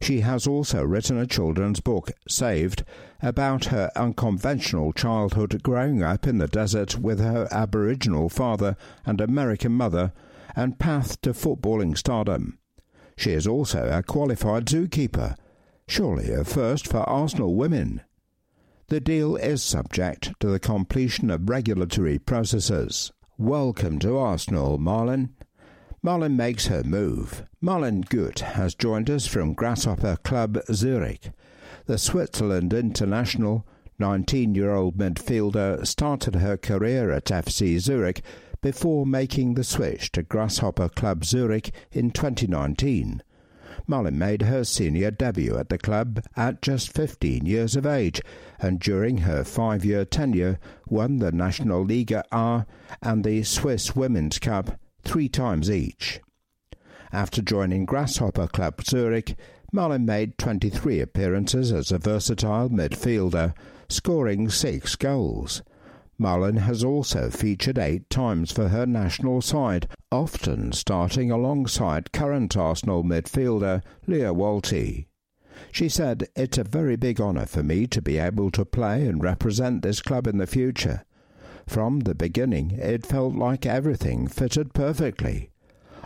She has also written a children's book, Saved, about her unconventional childhood growing up in the desert with her Aboriginal father and American mother, and path to footballing stardom. She is also a qualified zookeeper surely a first for Arsenal women. The deal is subject to the completion of regulatory processes. Welcome to Arsenal, Malin. Malin makes her move. Malin Gut has joined us from Grasshopper Club Zurich. The Switzerland international 19 year old midfielder started her career at FC Zurich before making the switch to Grasshopper Club Zurich in 2019. Malin made her senior debut at the club at just 15 years of age, and during her five year tenure won the National Liga A and the Swiss Women's Cup three times each. After joining Grasshopper Club Zurich, Malin made 23 appearances as a versatile midfielder, scoring six goals. Malin has also featured eight times for her national side, often starting alongside current Arsenal midfielder Lia Wälti. She said, It's a very big honour for me to be able to play and represent this club in the future. From the beginning, it felt like everything fitted perfectly.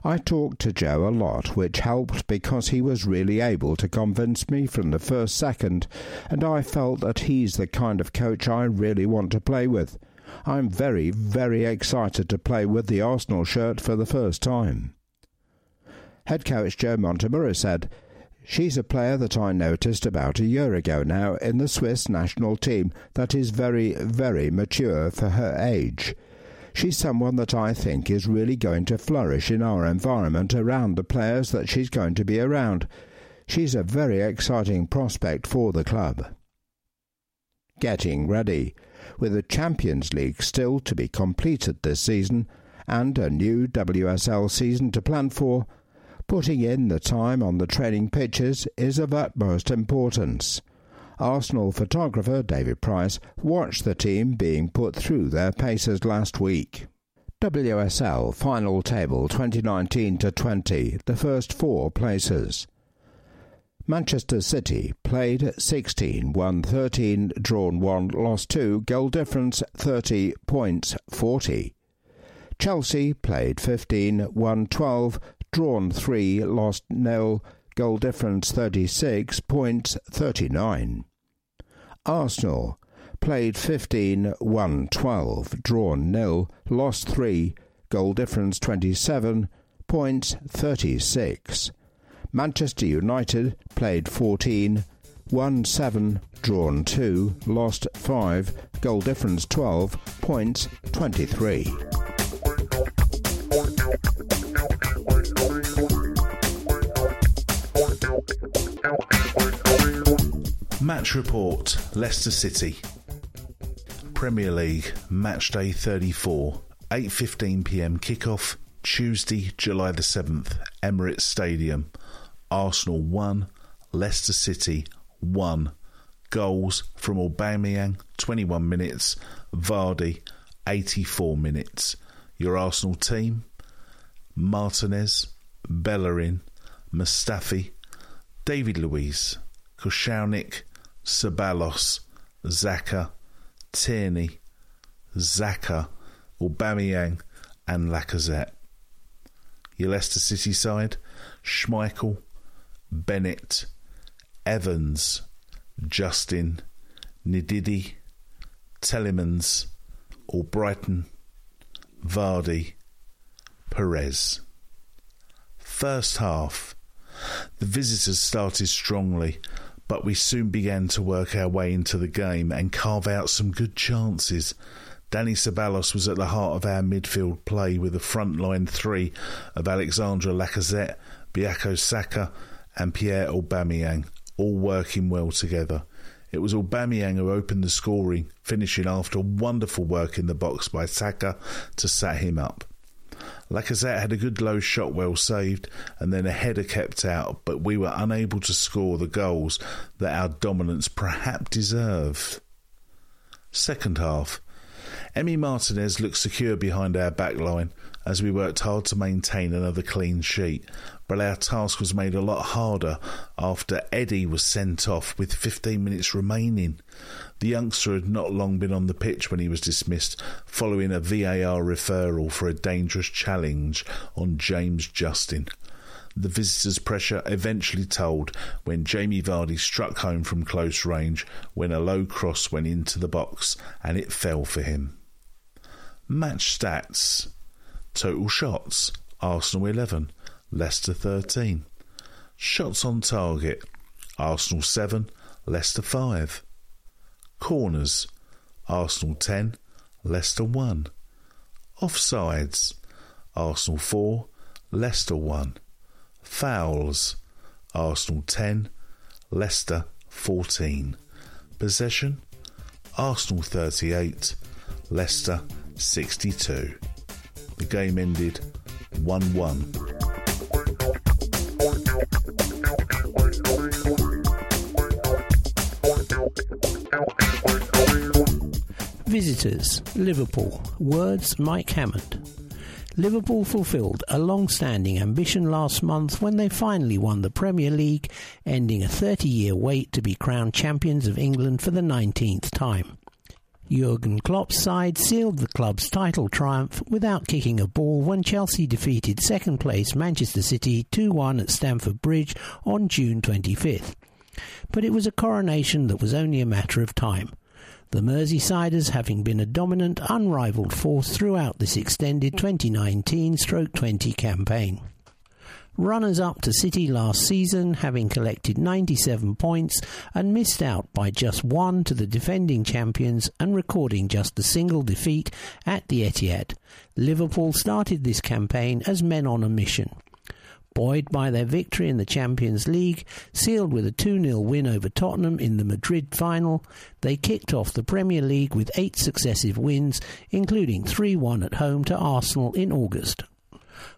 I talked to Joe a lot, which helped because he was really able to convince me from the first second, and I felt that he's the kind of coach I really want to play with. I'm very, very excited to play with the Arsenal shirt for the first time. Head coach Joe Montemurro said, She's a player that I noticed about a year ago now in the Swiss national team that is very, very mature for her age. She's someone that I think is really going to flourish in our environment around the players that she's going to be around. She's a very exciting prospect for the club. Getting ready. With the Champions League still to be completed this season and a new WSL season to plan for, putting in the time on the training pitches is of utmost importance. Arsenal photographer David Price watched the team being put through their paces last week. WSL final table 2019 to 20, the first four places. Manchester City played 16, won 13, drawn 1, lost 2, goal difference 30, points 40. Chelsea played 15, won 12, drawn 3, lost 0, goal difference 36, points 39. Arsenal played 15, won 12, drawn nil, lost 3, goal difference 27, points 36. Manchester United played 14, won 7, drawn 2, lost 5, goal difference 12, points 23. Match report Leicester City. Premier League match day 34 8:15 p.m. kickoff Tuesday July the 7th Emirates Stadium Arsenal 1 Leicester City 1 goals from Aubameyang 21 minutes Vardy 84 minutes your Arsenal team Martinez Bellerin Mustafi David Luiz Koscielny Ceballos, Xhaka, Tierney, Saka, Aubameyang and Lacazette. Your Leicester City side, Schmeichel, Bennett, Evans, Justin, Ndidi, Tielemans, Albrighton, Vardy, Perez. First half. The visitors started strongly, but we soon began to work our way into the game and carve out some good chances. Dani Ceballos was at the heart of our midfield play with a front line three of Alexandre Lacazette, Bukayo Saka, and Pierre Aubameyang, all working well together. It was Aubameyang who opened the scoring, finishing after wonderful work in the box by Saka to set him up. Lacazette had a good low shot well saved, and then a header kept out, but we were unable to score the goals that our dominance perhaps deserved. Second half. Emi Martinez looked secure behind our back line as we worked hard to maintain another clean sheet, but our task was made a lot harder after Eddie was sent off with 15 minutes remaining. The youngster had not long been on the pitch when he was dismissed, following a VAR referral for a dangerous challenge on James Justin. The visitors' pressure eventually told when Jamie Vardy struck home from close range when a low cross went into the box and it fell for him. Match stats Total shots Arsenal 11, Leicester 13. Shots on target Arsenal 7, Leicester 5. Corners Arsenal 10, Leicester 1. Offsides Arsenal 4, Leicester 1. Fouls Arsenal 10, Leicester 14. Possession Arsenal 38, Leicester 62. The game ended 1 1. Visitors, Liverpool. Words, Mike Hammond. Liverpool fulfilled a long standing ambition last month when they finally won the Premier League, ending a 30 year wait to be crowned champions of England for the 19th time. Jurgen Klopp's side sealed the club's title triumph without kicking a ball when Chelsea defeated second place Manchester City 2 1 at Stamford Bridge on June 25th. But it was a coronation that was only a matter of time the Merseysiders having been a dominant, unrivalled force throughout this extended 2019 stroke 20 campaign. Runners up to City last season, having collected 97 points and missed out by just one to the defending champions and recording just a single defeat at the Etihad. Liverpool started this campaign as men on a mission buoyed by their victory in the Champions League, sealed with a 2 0 win over Tottenham in the Madrid final, they kicked off the Premier League with eight successive wins, including 3 1 at home to Arsenal in August.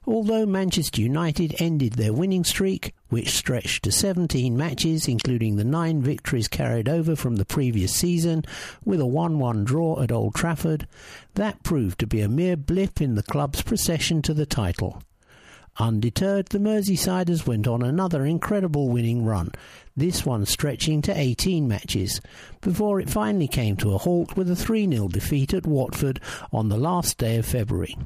Although Manchester United ended their winning streak, which stretched to 17 matches, including the nine victories carried over from the previous season, with a 1 1 draw at Old Trafford, that proved to be a mere blip in the club's procession to the title. Undeterred, the Merseysiders went on another incredible winning run, this one stretching to 18 matches, before it finally came to a halt with a 3 0 defeat at Watford on the last day of February,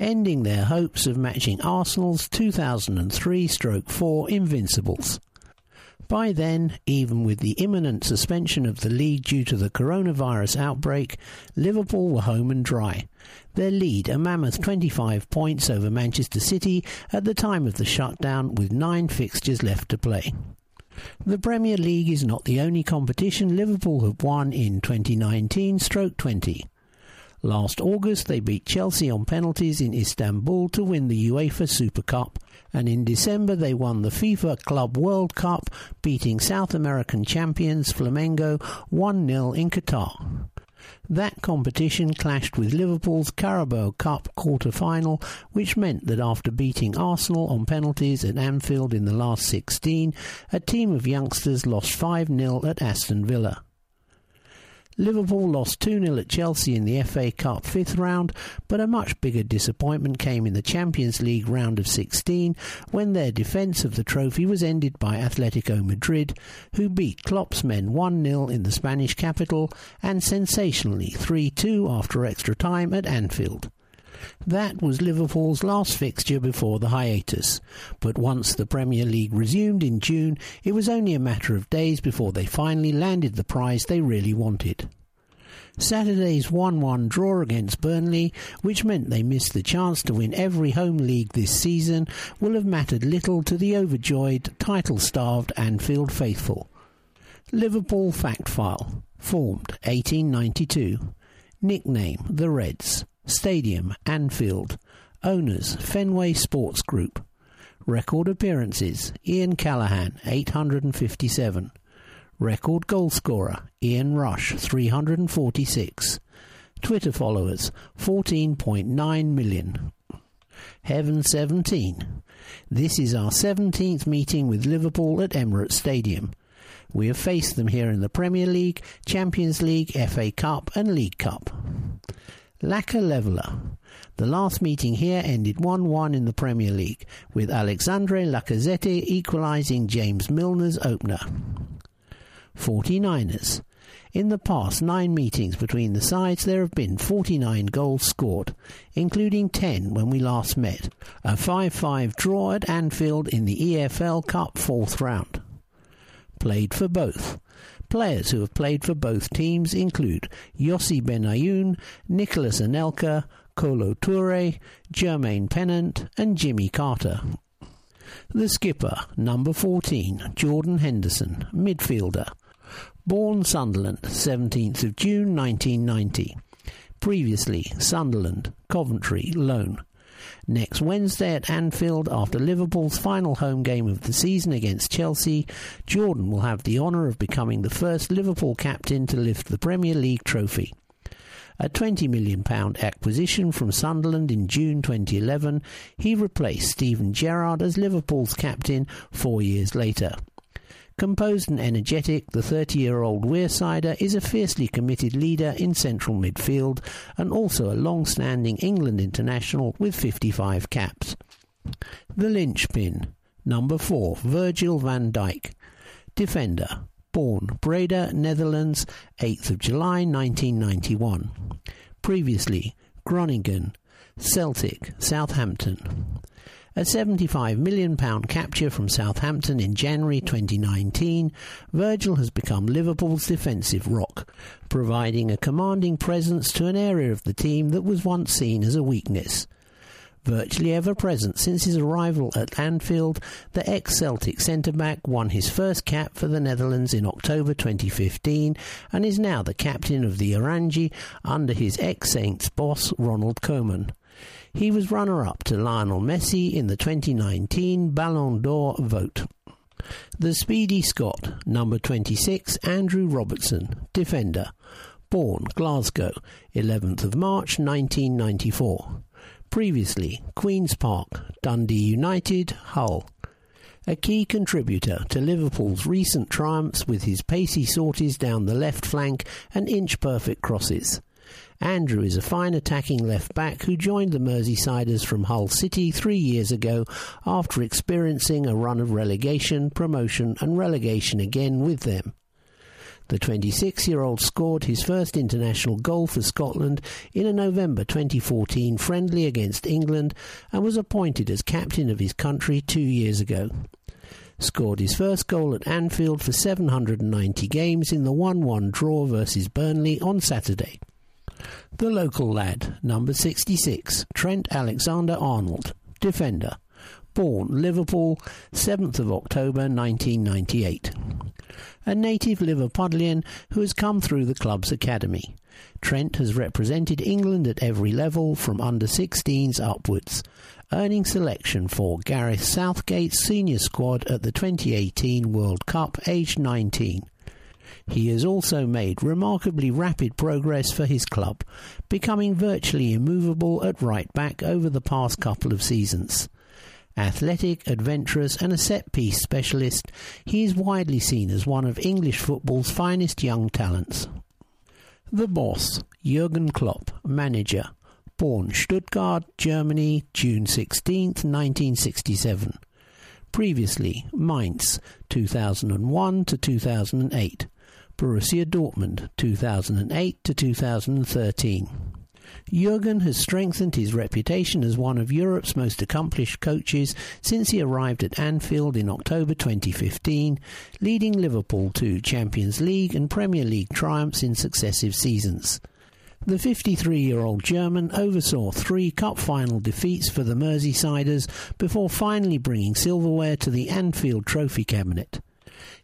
ending their hopes of matching Arsenal's 2003 4 Invincibles. By then, even with the imminent suspension of the league due to the coronavirus outbreak, Liverpool were home and dry. Their lead, a mammoth 25 points over Manchester City at the time of the shutdown, with nine fixtures left to play. The Premier League is not the only competition Liverpool have won in 2019 stroke 20. Last August, they beat Chelsea on penalties in Istanbul to win the UEFA Super Cup, and in December, they won the FIFA Club World Cup, beating South American champions Flamengo 1 0 in Qatar. That competition clashed with Liverpool's Carabao Cup quarter final, which meant that after beating Arsenal on penalties at Anfield in the last 16, a team of youngsters lost 5 0 at Aston Villa. Liverpool lost 2 0 at Chelsea in the FA Cup fifth round, but a much bigger disappointment came in the Champions League round of 16 when their defence of the trophy was ended by Atletico Madrid, who beat Klopp's men 1 0 in the Spanish capital and sensationally 3 2 after extra time at Anfield. That was Liverpool's last fixture before the hiatus. But once the Premier League resumed in June, it was only a matter of days before they finally landed the prize they really wanted. Saturday's 1 1 draw against Burnley, which meant they missed the chance to win every home league this season, will have mattered little to the overjoyed, title starved Anfield faithful. Liverpool Fact File, formed 1892. Nickname The Reds. Stadium, Anfield. Owners, Fenway Sports Group. Record appearances, Ian Callaghan, 857. Record goalscorer, Ian Rush, 346. Twitter followers, 14.9 million. Heaven 17. This is our 17th meeting with Liverpool at Emirates Stadium. We have faced them here in the Premier League, Champions League, FA Cup, and League Cup. Laca Leveller. The last meeting here ended 1 1 in the Premier League, with Alexandre Lacazette equalising James Milner's opener. 49ers. In the past nine meetings between the sides, there have been 49 goals scored, including 10 when we last met. A 5 5 draw at Anfield in the EFL Cup fourth round. Played for both. Players who have played for both teams include Yossi Benayoun, Nicolas Anelka, Kolo Toure, Jermaine Pennant, and Jimmy Carter. The skipper, number 14, Jordan Henderson, midfielder. Born Sunderland, 17th of June 1990. Previously, Sunderland, Coventry, loan. Next Wednesday at Anfield, after Liverpool's final home game of the season against Chelsea, Jordan will have the honour of becoming the first Liverpool captain to lift the Premier League trophy. A £20 million acquisition from Sunderland in June 2011, he replaced Steven Gerrard as Liverpool's captain four years later. Composed and energetic, the 30 year old Wearsider is a fiercely committed leader in central midfield and also a long standing England international with 55 caps. The linchpin. Number 4, Virgil van Dijk. Defender. Born Breda, Netherlands, 8th of July 1991. Previously, Groningen, Celtic, Southampton. A £75 million capture from Southampton in January 2019, Virgil has become Liverpool's defensive rock, providing a commanding presence to an area of the team that was once seen as a weakness. Virtually ever present since his arrival at Anfield, the ex Celtic centre back won his first cap for the Netherlands in October 2015 and is now the captain of the Oranje under his ex Saints boss Ronald Koeman. He was runner up to Lionel Messi in the 2019 Ballon d'Or vote. The speedy Scot, number 26, Andrew Robertson, defender. Born Glasgow, 11th of March 1994. Previously, Queen's Park, Dundee United, Hull. A key contributor to Liverpool's recent triumphs with his pacey sorties down the left flank and inch perfect crosses. Andrew is a fine attacking left back who joined the Merseysiders from Hull City three years ago after experiencing a run of relegation, promotion, and relegation again with them. The 26 year old scored his first international goal for Scotland in a November 2014 friendly against England and was appointed as captain of his country two years ago. Scored his first goal at Anfield for 790 games in the 1 1 draw versus Burnley on Saturday. The local lad, number 66, Trent Alexander Arnold, defender. Born Liverpool, 7th of October 1998. A native Liverpudlian who has come through the club's academy. Trent has represented England at every level from under 16s upwards, earning selection for Gareth Southgate's senior squad at the 2018 World Cup aged 19 he has also made remarkably rapid progress for his club, becoming virtually immovable at right back over the past couple of seasons. Athletic, adventurous, and a set piece specialist, he is widely seen as one of English football's finest young talents. The boss, Jurgen Klopp, manager, born Stuttgart, Germany, June 16, 1967. Previously, Mainz, 2001 to 2008. Borussia Dortmund 2008 to 2013. Jurgen has strengthened his reputation as one of Europe's most accomplished coaches since he arrived at Anfield in October 2015, leading Liverpool to Champions League and Premier League triumphs in successive seasons. The 53 year old German oversaw three cup final defeats for the Merseysiders before finally bringing silverware to the Anfield Trophy cabinet.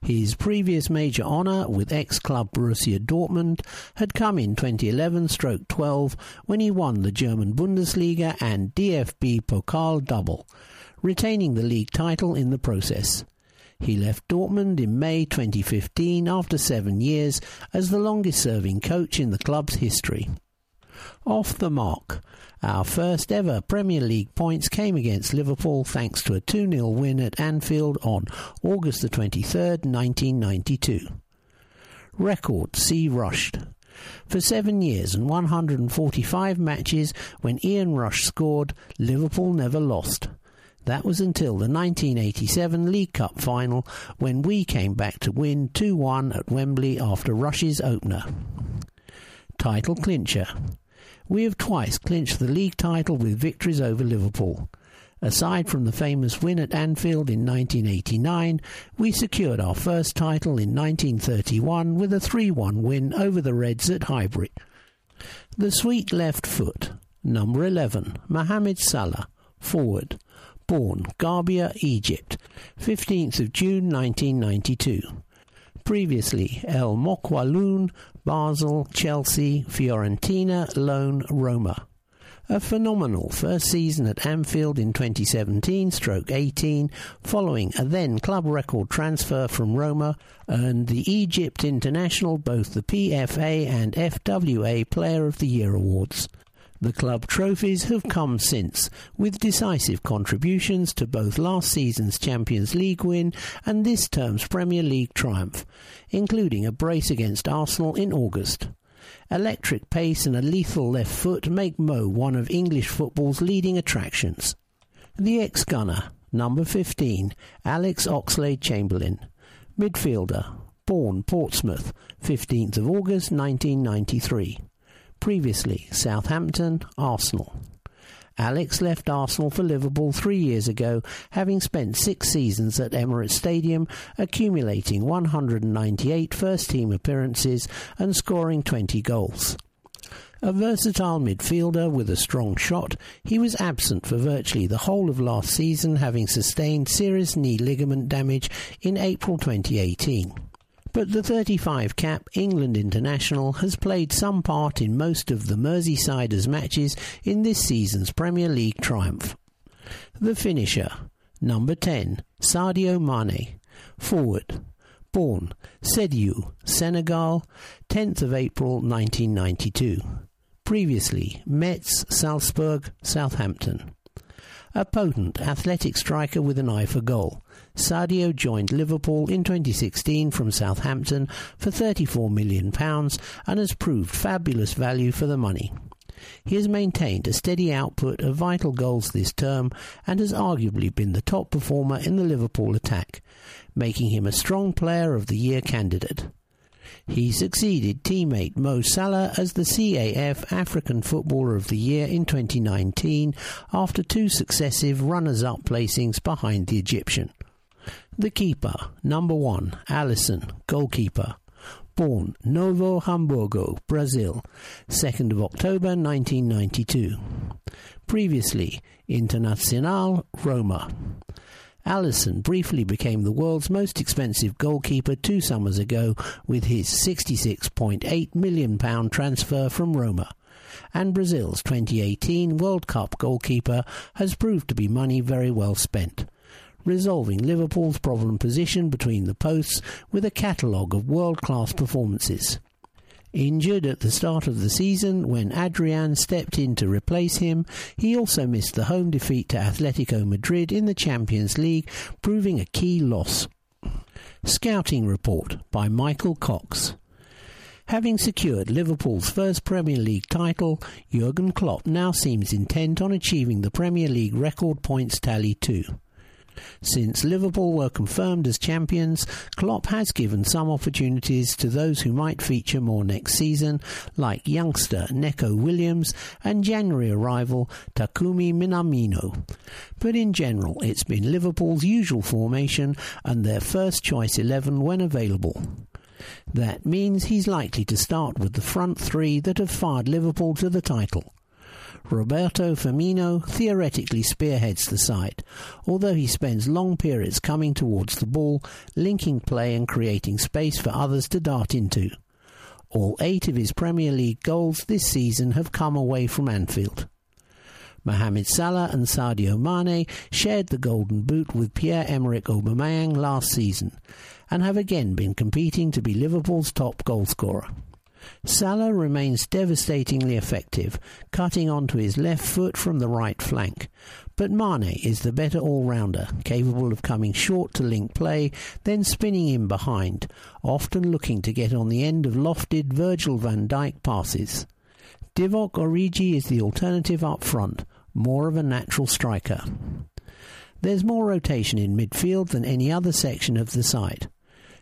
His previous major honour with ex-club Borussia Dortmund had come in 2011, stroke 12, when he won the German Bundesliga and DFB Pokal double, retaining the league title in the process. He left Dortmund in May 2015 after seven years as the longest serving coach in the club's history. Off the mark. Our first ever Premier League points came against Liverpool thanks to a 2 0 win at Anfield on August the 23rd, 1992. Record C. Rushed. For seven years and 145 matches, when Ian Rush scored, Liverpool never lost. That was until the 1987 League Cup final, when we came back to win 2 1 at Wembley after Rush's opener. Title clincher. We have twice clinched the league title with victories over Liverpool. Aside from the famous win at Anfield in 1989, we secured our first title in 1931 with a 3 1 win over the Reds at Highbury. The sweet left foot, number 11, Mohamed Salah, forward, born Gharbia, Egypt, 15th of June 1992. Previously, El Mokawloon, Basel, Chelsea, Fiorentina, loan, Roma. A phenomenal first season at Anfield in 2017 stroke 18, following a then club record transfer from Roma, earned the Egypt International both the PFA and FWA Player of the Year awards. The club trophies have come since, with decisive contributions to both last season's Champions League win and this term's Premier League triumph, including a brace against Arsenal in August. Electric pace and a lethal left foot make Mo one of English football's leading attractions. The ex-gunner, number 15, Alex Oxlade Chamberlain, midfielder, born Portsmouth, 15th of August 1993. Previously, Southampton, Arsenal. Alex left Arsenal for Liverpool three years ago, having spent six seasons at Emirates Stadium, accumulating 198 first team appearances and scoring 20 goals. A versatile midfielder with a strong shot, he was absent for virtually the whole of last season, having sustained serious knee ligament damage in April 2018. But the 35 cap England international has played some part in most of the Merseysiders' matches in this season's Premier League triumph. The finisher, number 10, Sadio Mane, forward, born Sédhiou, Senegal, 10th of April 1992. Previously, Metz, Salzburg, Southampton. A potent, athletic striker with an eye for goal. Sadio joined Liverpool in 2016 from Southampton for £34 million and has proved fabulous value for the money. He has maintained a steady output of vital goals this term and has arguably been the top performer in the Liverpool attack, making him a strong player of the year candidate. He succeeded teammate Mo Salah as the CAF African Footballer of the Year in 2019 after two successive runners up placings behind the Egyptian. The keeper, number one, Alisson, goalkeeper. Born Novo Hamburgo, Brazil, 2nd of October 1992. Previously, Internacional Roma. Alisson briefly became the world's most expensive goalkeeper two summers ago with his £66.8 million transfer from Roma. And Brazil's 2018 World Cup goalkeeper has proved to be money very well spent resolving Liverpool's problem position between the posts with a catalogue of world class performances. Injured at the start of the season when Adrian stepped in to replace him, he also missed the home defeat to Atletico Madrid in the Champions League, proving a key loss. Scouting Report by Michael Cox. Having secured Liverpool's first Premier League title, Jurgen Klopp now seems intent on achieving the Premier League record points tally too. Since Liverpool were confirmed as champions, Klopp has given some opportunities to those who might feature more next season, like youngster Neco Williams and January arrival Takumi Minamino. But in general, it's been Liverpool's usual formation and their first choice 11 when available. That means he's likely to start with the front three that have fired Liverpool to the title. Roberto Firmino theoretically spearheads the side, although he spends long periods coming towards the ball, linking play and creating space for others to dart into. All eight of his Premier League goals this season have come away from Anfield. Mohamed Salah and Sadio Mane shared the Golden Boot with Pierre-Emerick Aubameyang last season and have again been competing to be Liverpool's top goalscorer. Salah remains devastatingly effective, cutting onto his left foot from the right flank. But Mane is the better all-rounder, capable of coming short to link play, then spinning in behind, often looking to get on the end of lofted Virgil van Dijk passes. Divock Origi is the alternative up front, more of a natural striker. There's more rotation in midfield than any other section of the side.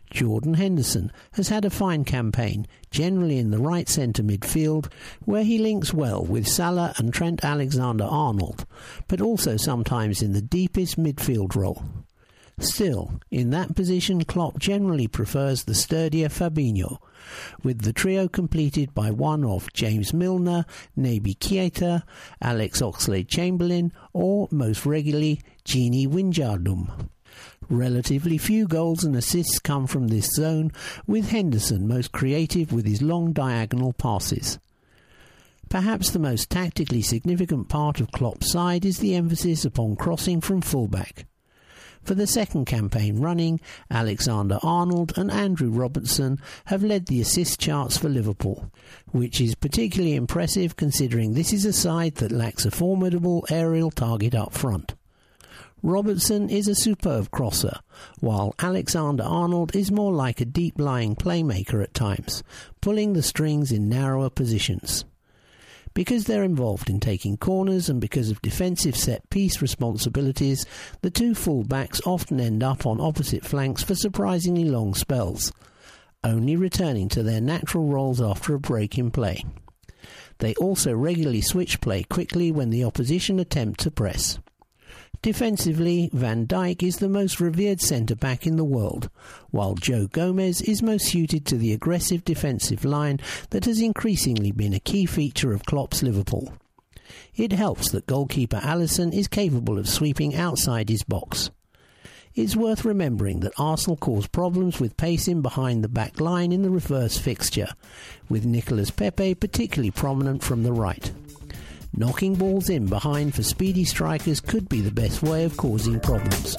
Jordan Henderson has had a fine campaign, generally in the right centre midfield, where he links well with Salah and Trent Alexander Arnold, but also sometimes in the deepest midfield role. Still, in that position, Klopp generally prefers the sturdier Fabinho, with the trio completed by one of James Milner, Naby Keita, Alex Oxlade Chamberlain, or most regularly, Gini Wijnaldum. Relatively few goals and assists come from this zone, with Henderson most creative with his long diagonal passes. Perhaps the most tactically significant part of Klopp's side is the emphasis upon crossing from fullback. For the second campaign running, Alexander Arnold and Andrew Robertson have led the assist charts for Liverpool, which is particularly impressive considering this is a side that lacks a formidable aerial target up front. Robertson is a superb crosser, while Alexander Arnold is more like a deep lying playmaker at times, pulling the strings in narrower positions. Because they're involved in taking corners and because of defensive set piece responsibilities, the two full-backs often end up on opposite flanks for surprisingly long spells, only returning to their natural roles after a break in play. They also regularly switch play quickly when the opposition attempt to press. Defensively, Van Dijk is the most revered centre back in the world, while Joe Gomez is most suited to the aggressive defensive line that has increasingly been a key feature of Klopp's Liverpool. It helps that goalkeeper Alisson is capable of sweeping outside his box. It's worth remembering that Arsenal caused problems with pacing behind the back line in the reverse fixture, with Nicolas Pepe particularly prominent from the right. Knocking balls in behind for speedy strikers could be the best way of causing problems.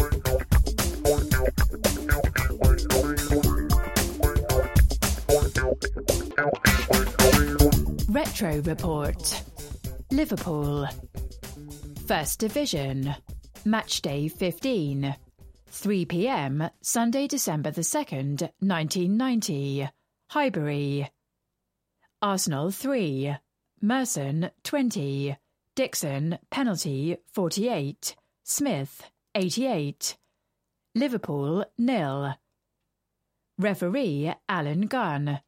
Retro Report. Liverpool. First Division. Match Day 15 3 pm Sunday December the 2nd 1990 Highbury. Arsenal 3 Merson 20, Dixon penalty 48, Smith 88, Liverpool nil. Referee Alan Gunn.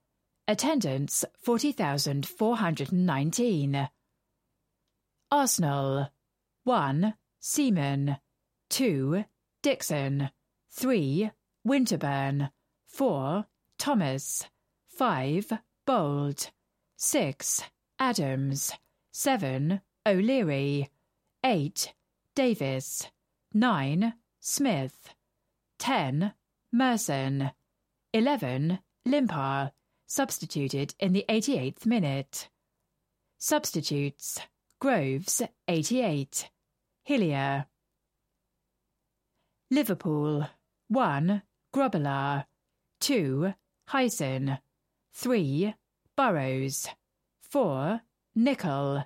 Attendance 40,419. Arsenal 1. Seaman 2. Dixon 3. Winterburn 4. Thomas 5. Bold 6. Adams. 7. O'Leary. 8. Davis. 9. Smith. 10. Merson. 11. Limpar, substituted in the 88th minute. Substitutes Groves, 88. Hillier. Liverpool 1. Grobbelaar 2. Hysen 3. Burrows 4. Nicol.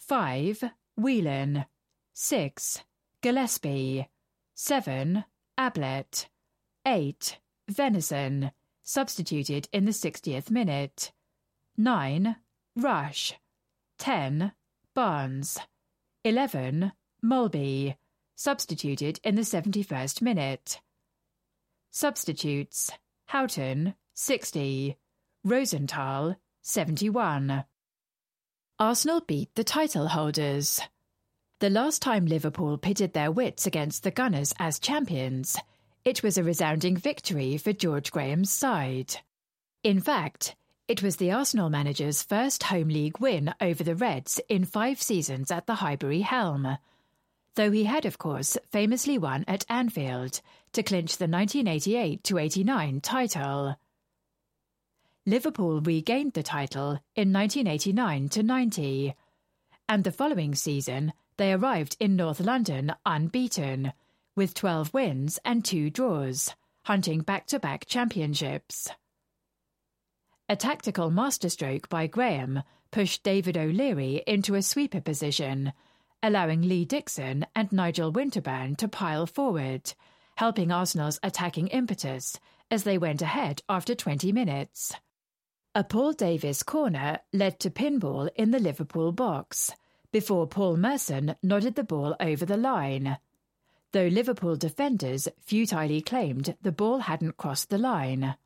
5. Whelan 6. Gillespie 7. Ablett 8. Venison, substituted in the 60th minute 9. Rush 10. Barnes 11. Molby, substituted in the 71st minute. Substitutes Houghton, 60. Rosenthal, 71. Arsenal beat the title holders. The last time Liverpool pitted their wits against the Gunners as champions, it was a resounding victory for George Graham's side. In fact, it was the Arsenal manager's first home league win over the Reds in five seasons at the Highbury helm, though he had, of course, famously won at Anfield to clinch the 1988 89 title. Liverpool regained the title in 1989 90, and the following season they arrived in North London unbeaten, with 12 wins and 2 draws, hunting back to back championships. A tactical masterstroke by Graham pushed David O'Leary into a sweeper position, allowing Lee Dixon and Nigel Winterburn to pile forward, helping Arsenal's attacking impetus as they went ahead after 20 minutes. A Paul Davis corner led to pinball in the Liverpool box before Paul Merson nodded the ball over the line. Though Liverpool defenders futilely claimed the ball hadn't crossed the line.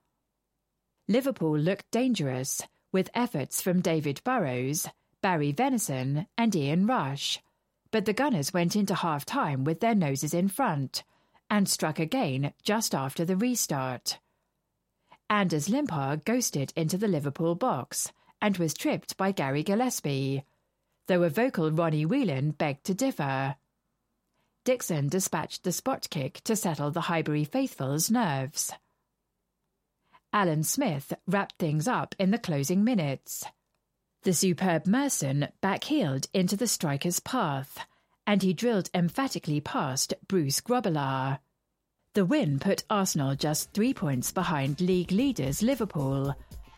Liverpool looked dangerous, with efforts from David Burrows, Barry Venison, and Ian Rush. But the Gunners went into half time with their noses in front and struck again just after the restart. Anders Limpar ghosted into the Liverpool box and was tripped by Gary Gillespie, though a vocal Ronnie Whelan begged to differ. Dixon dispatched the spot kick to settle the Highbury faithful's nerves. Alan Smith wrapped things up in the closing minutes. The superb Merson backheeled into the striker's path, and he drilled emphatically past Bruce Grobbelaar. The win put Arsenal just three points behind league leaders Liverpool,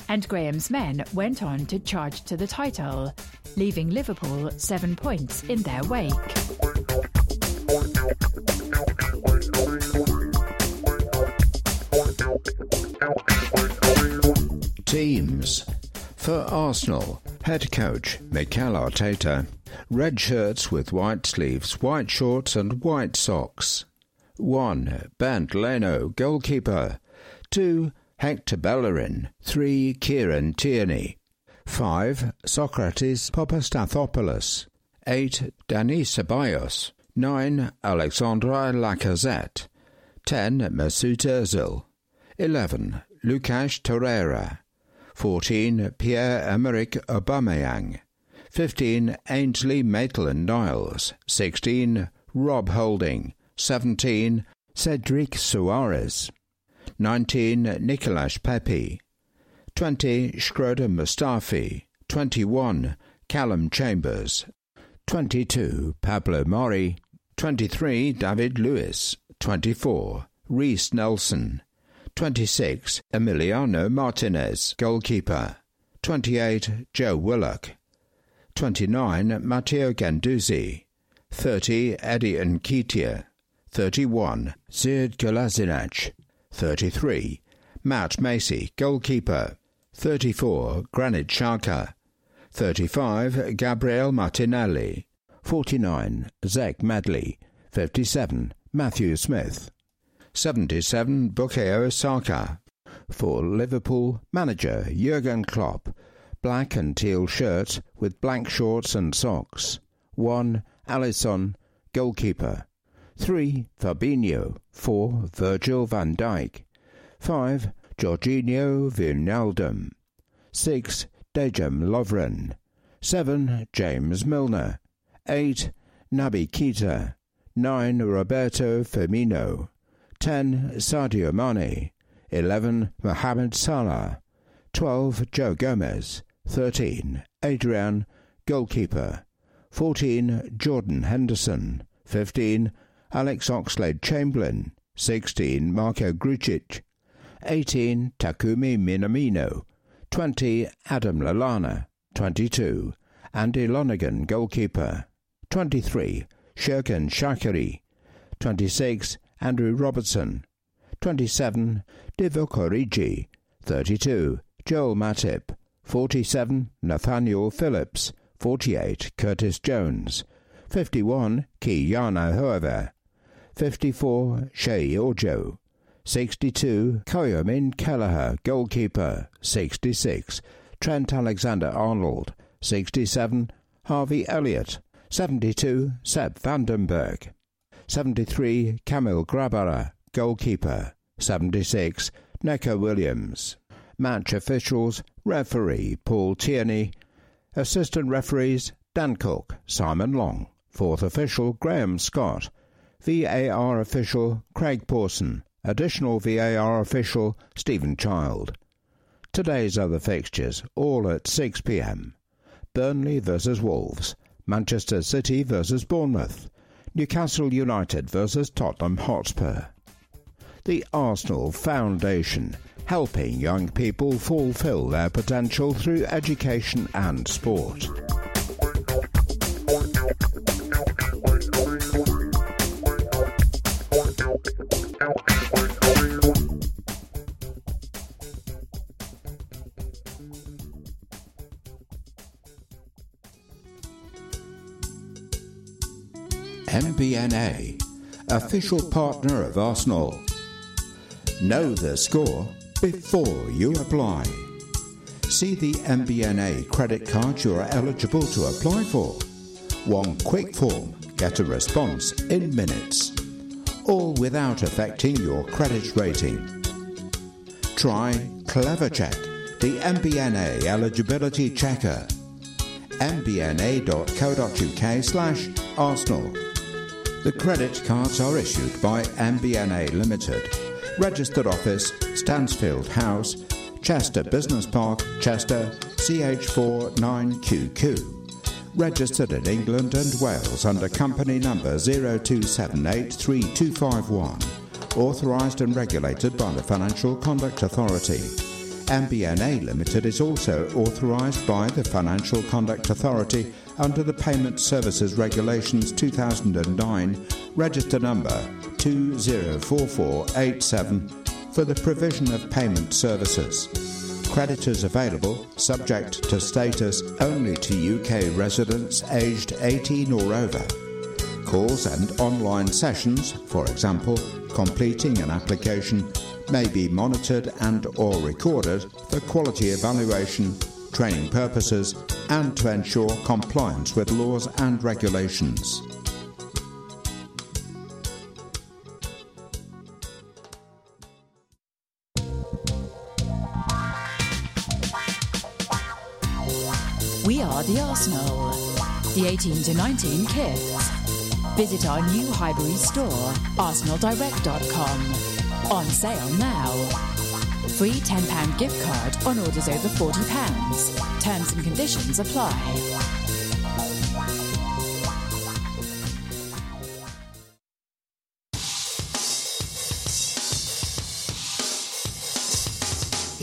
and Graham's men went on to charge to the title, leaving Liverpool seven points in their wake. Teams. For Arsenal, head coach Mikel Arteta. Red shirts with white sleeves, white shorts, and white socks. 1. Bernd Leno, goalkeeper. 2. Hector Bellerin. 3. Kieran Tierney. 5. Sokratis Papastathopoulos. 8. Dani Ceballos. 9. Alexandre Lacazette. 10. Mesut Ozil. 11. Lucas Torreira. 14. Pierre-Emerick Aubameyang. 15. Ainsley Maitland-Niles. 16. Rob Holding. 17. Cedric Soares. 19. Nicolas Pepe. 20. Shkodran Mustafi. 21. Calum Chambers. 22. Pablo Mari. 23. David Luiz. 24. Reiss Nelson. 26. Emiliano Martinez, goalkeeper. 28. Joe Willock. 29. Matteo Guendouzi. 30. Eddie Nketiah. 31. Sead Kolasinac. 33. Matt Macey, goalkeeper. 34. Granit Xhaka. 35. Gabriel Martinelli. 49. Zech Medley. 57. Matthew Smith. 77. Bukayo Saka. For Liverpool, manager Jurgen Klopp. Black and teal shirt with black shorts and socks. 1. Alisson, goalkeeper. 3. Fabinho. 4. Virgil van Dijk. 5. Georginio Wijnaldum. 6. Dejan Lovren. 7. James Milner. 8. Naby Keita. 9. Roberto Firmino. 10. Sadio Mane. 11. Mohamed Salah. 12. Joe Gomez. 13. Adrian, goalkeeper. 14. Jordan Henderson. 15. Alex Oxlade Chamberlain. 16. Marko Grujic. 18. Takumi Minamino. 20. Adam Lallana. 22. Andy Lonergan, goalkeeper. 23. Xherdan Shaqiri, 26. Andrew Robertson. 27. Divock Origi. 32. Joel Matip. 47. Nathaniel Phillips. 48. Curtis Jones. 51. Ki-Jana Hoever. 54. Sheyi Ojo. 62. Caoimhin Kelleher, goalkeeper. 66. Trent Alexander-Arnold. 67. Harvey Elliott. 72. Sepp van den Berg. 73. Kamil Grabara, goalkeeper. 76. Neco Williams. Match officials, referee Paul Tierney. Assistant referees Dan Cook, Simon Long. Fourth official Graham Scott. VAR official Craig Pawson. Additional VAR official Stephen Child. Today's other fixtures, all at 6 pm. Burnley versus Wolves. Manchester City versus Bournemouth. Newcastle United versus Tottenham Hotspur. The Arsenal Foundation, helping young people fulfill their potential through education and sport. MBNA, official partner of Arsenal. Know the score before you apply. See the MBNA credit card you are eligible to apply for. One quick form, get a response in minutes. All without affecting your credit rating. Try CleverCheck, the MBNA eligibility checker. mbna.co.uk slash arsenal. The credit cards are issued by MBNA Limited. Registered office, Stansfield House, Chester Business Park, Chester, CH49QQ. Registered in England and Wales under company number 02783251. authorised and regulated by the Financial Conduct Authority. MBNA Limited is also authorised by the Financial Conduct Authority under the Payment Services Regulations 2009, register number 204487, for the provision of payment services. Creditors available, subject to status, only to UK residents aged 18 or over. Calls and online sessions, for example, completing an application, may be monitored and or recorded for quality evaluation, training purposes, and to ensure compliance with laws and regulations. Are the Arsenal, the 18 to 19 kids. Visit our new Highbury store, arsenaldirect.com. On sale now. Free £10 gift card on orders over £40. Terms and conditions apply.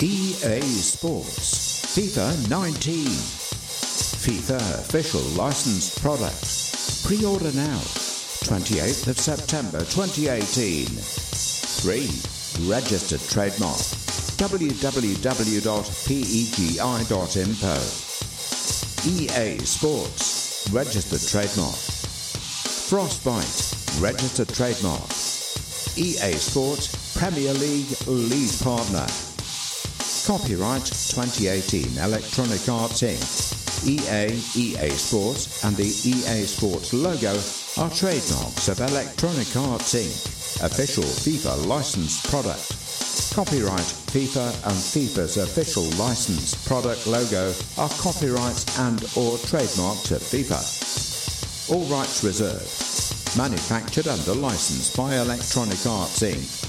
EA Sports FIFA 19 FIFA official licensed product pre-order now 28th of September 2018 3 registered trademark. Www.pegi.info EA Sports. Registered trademark. Frostbite. Registered trademark. EA Sports Premier League lead partner. Copyright 2018 Electronic Arts Inc. EA, EA Sports, and the EA Sports logo are trademarks of Electronic Arts Inc., official FIFA licensed product. Copyright FIFA and FIFA's official licensed product logo are copyrights and or trademarks of FIFA. All rights reserved. Manufactured under license by Electronic Arts Inc.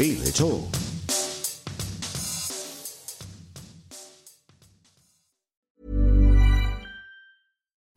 Feel it all.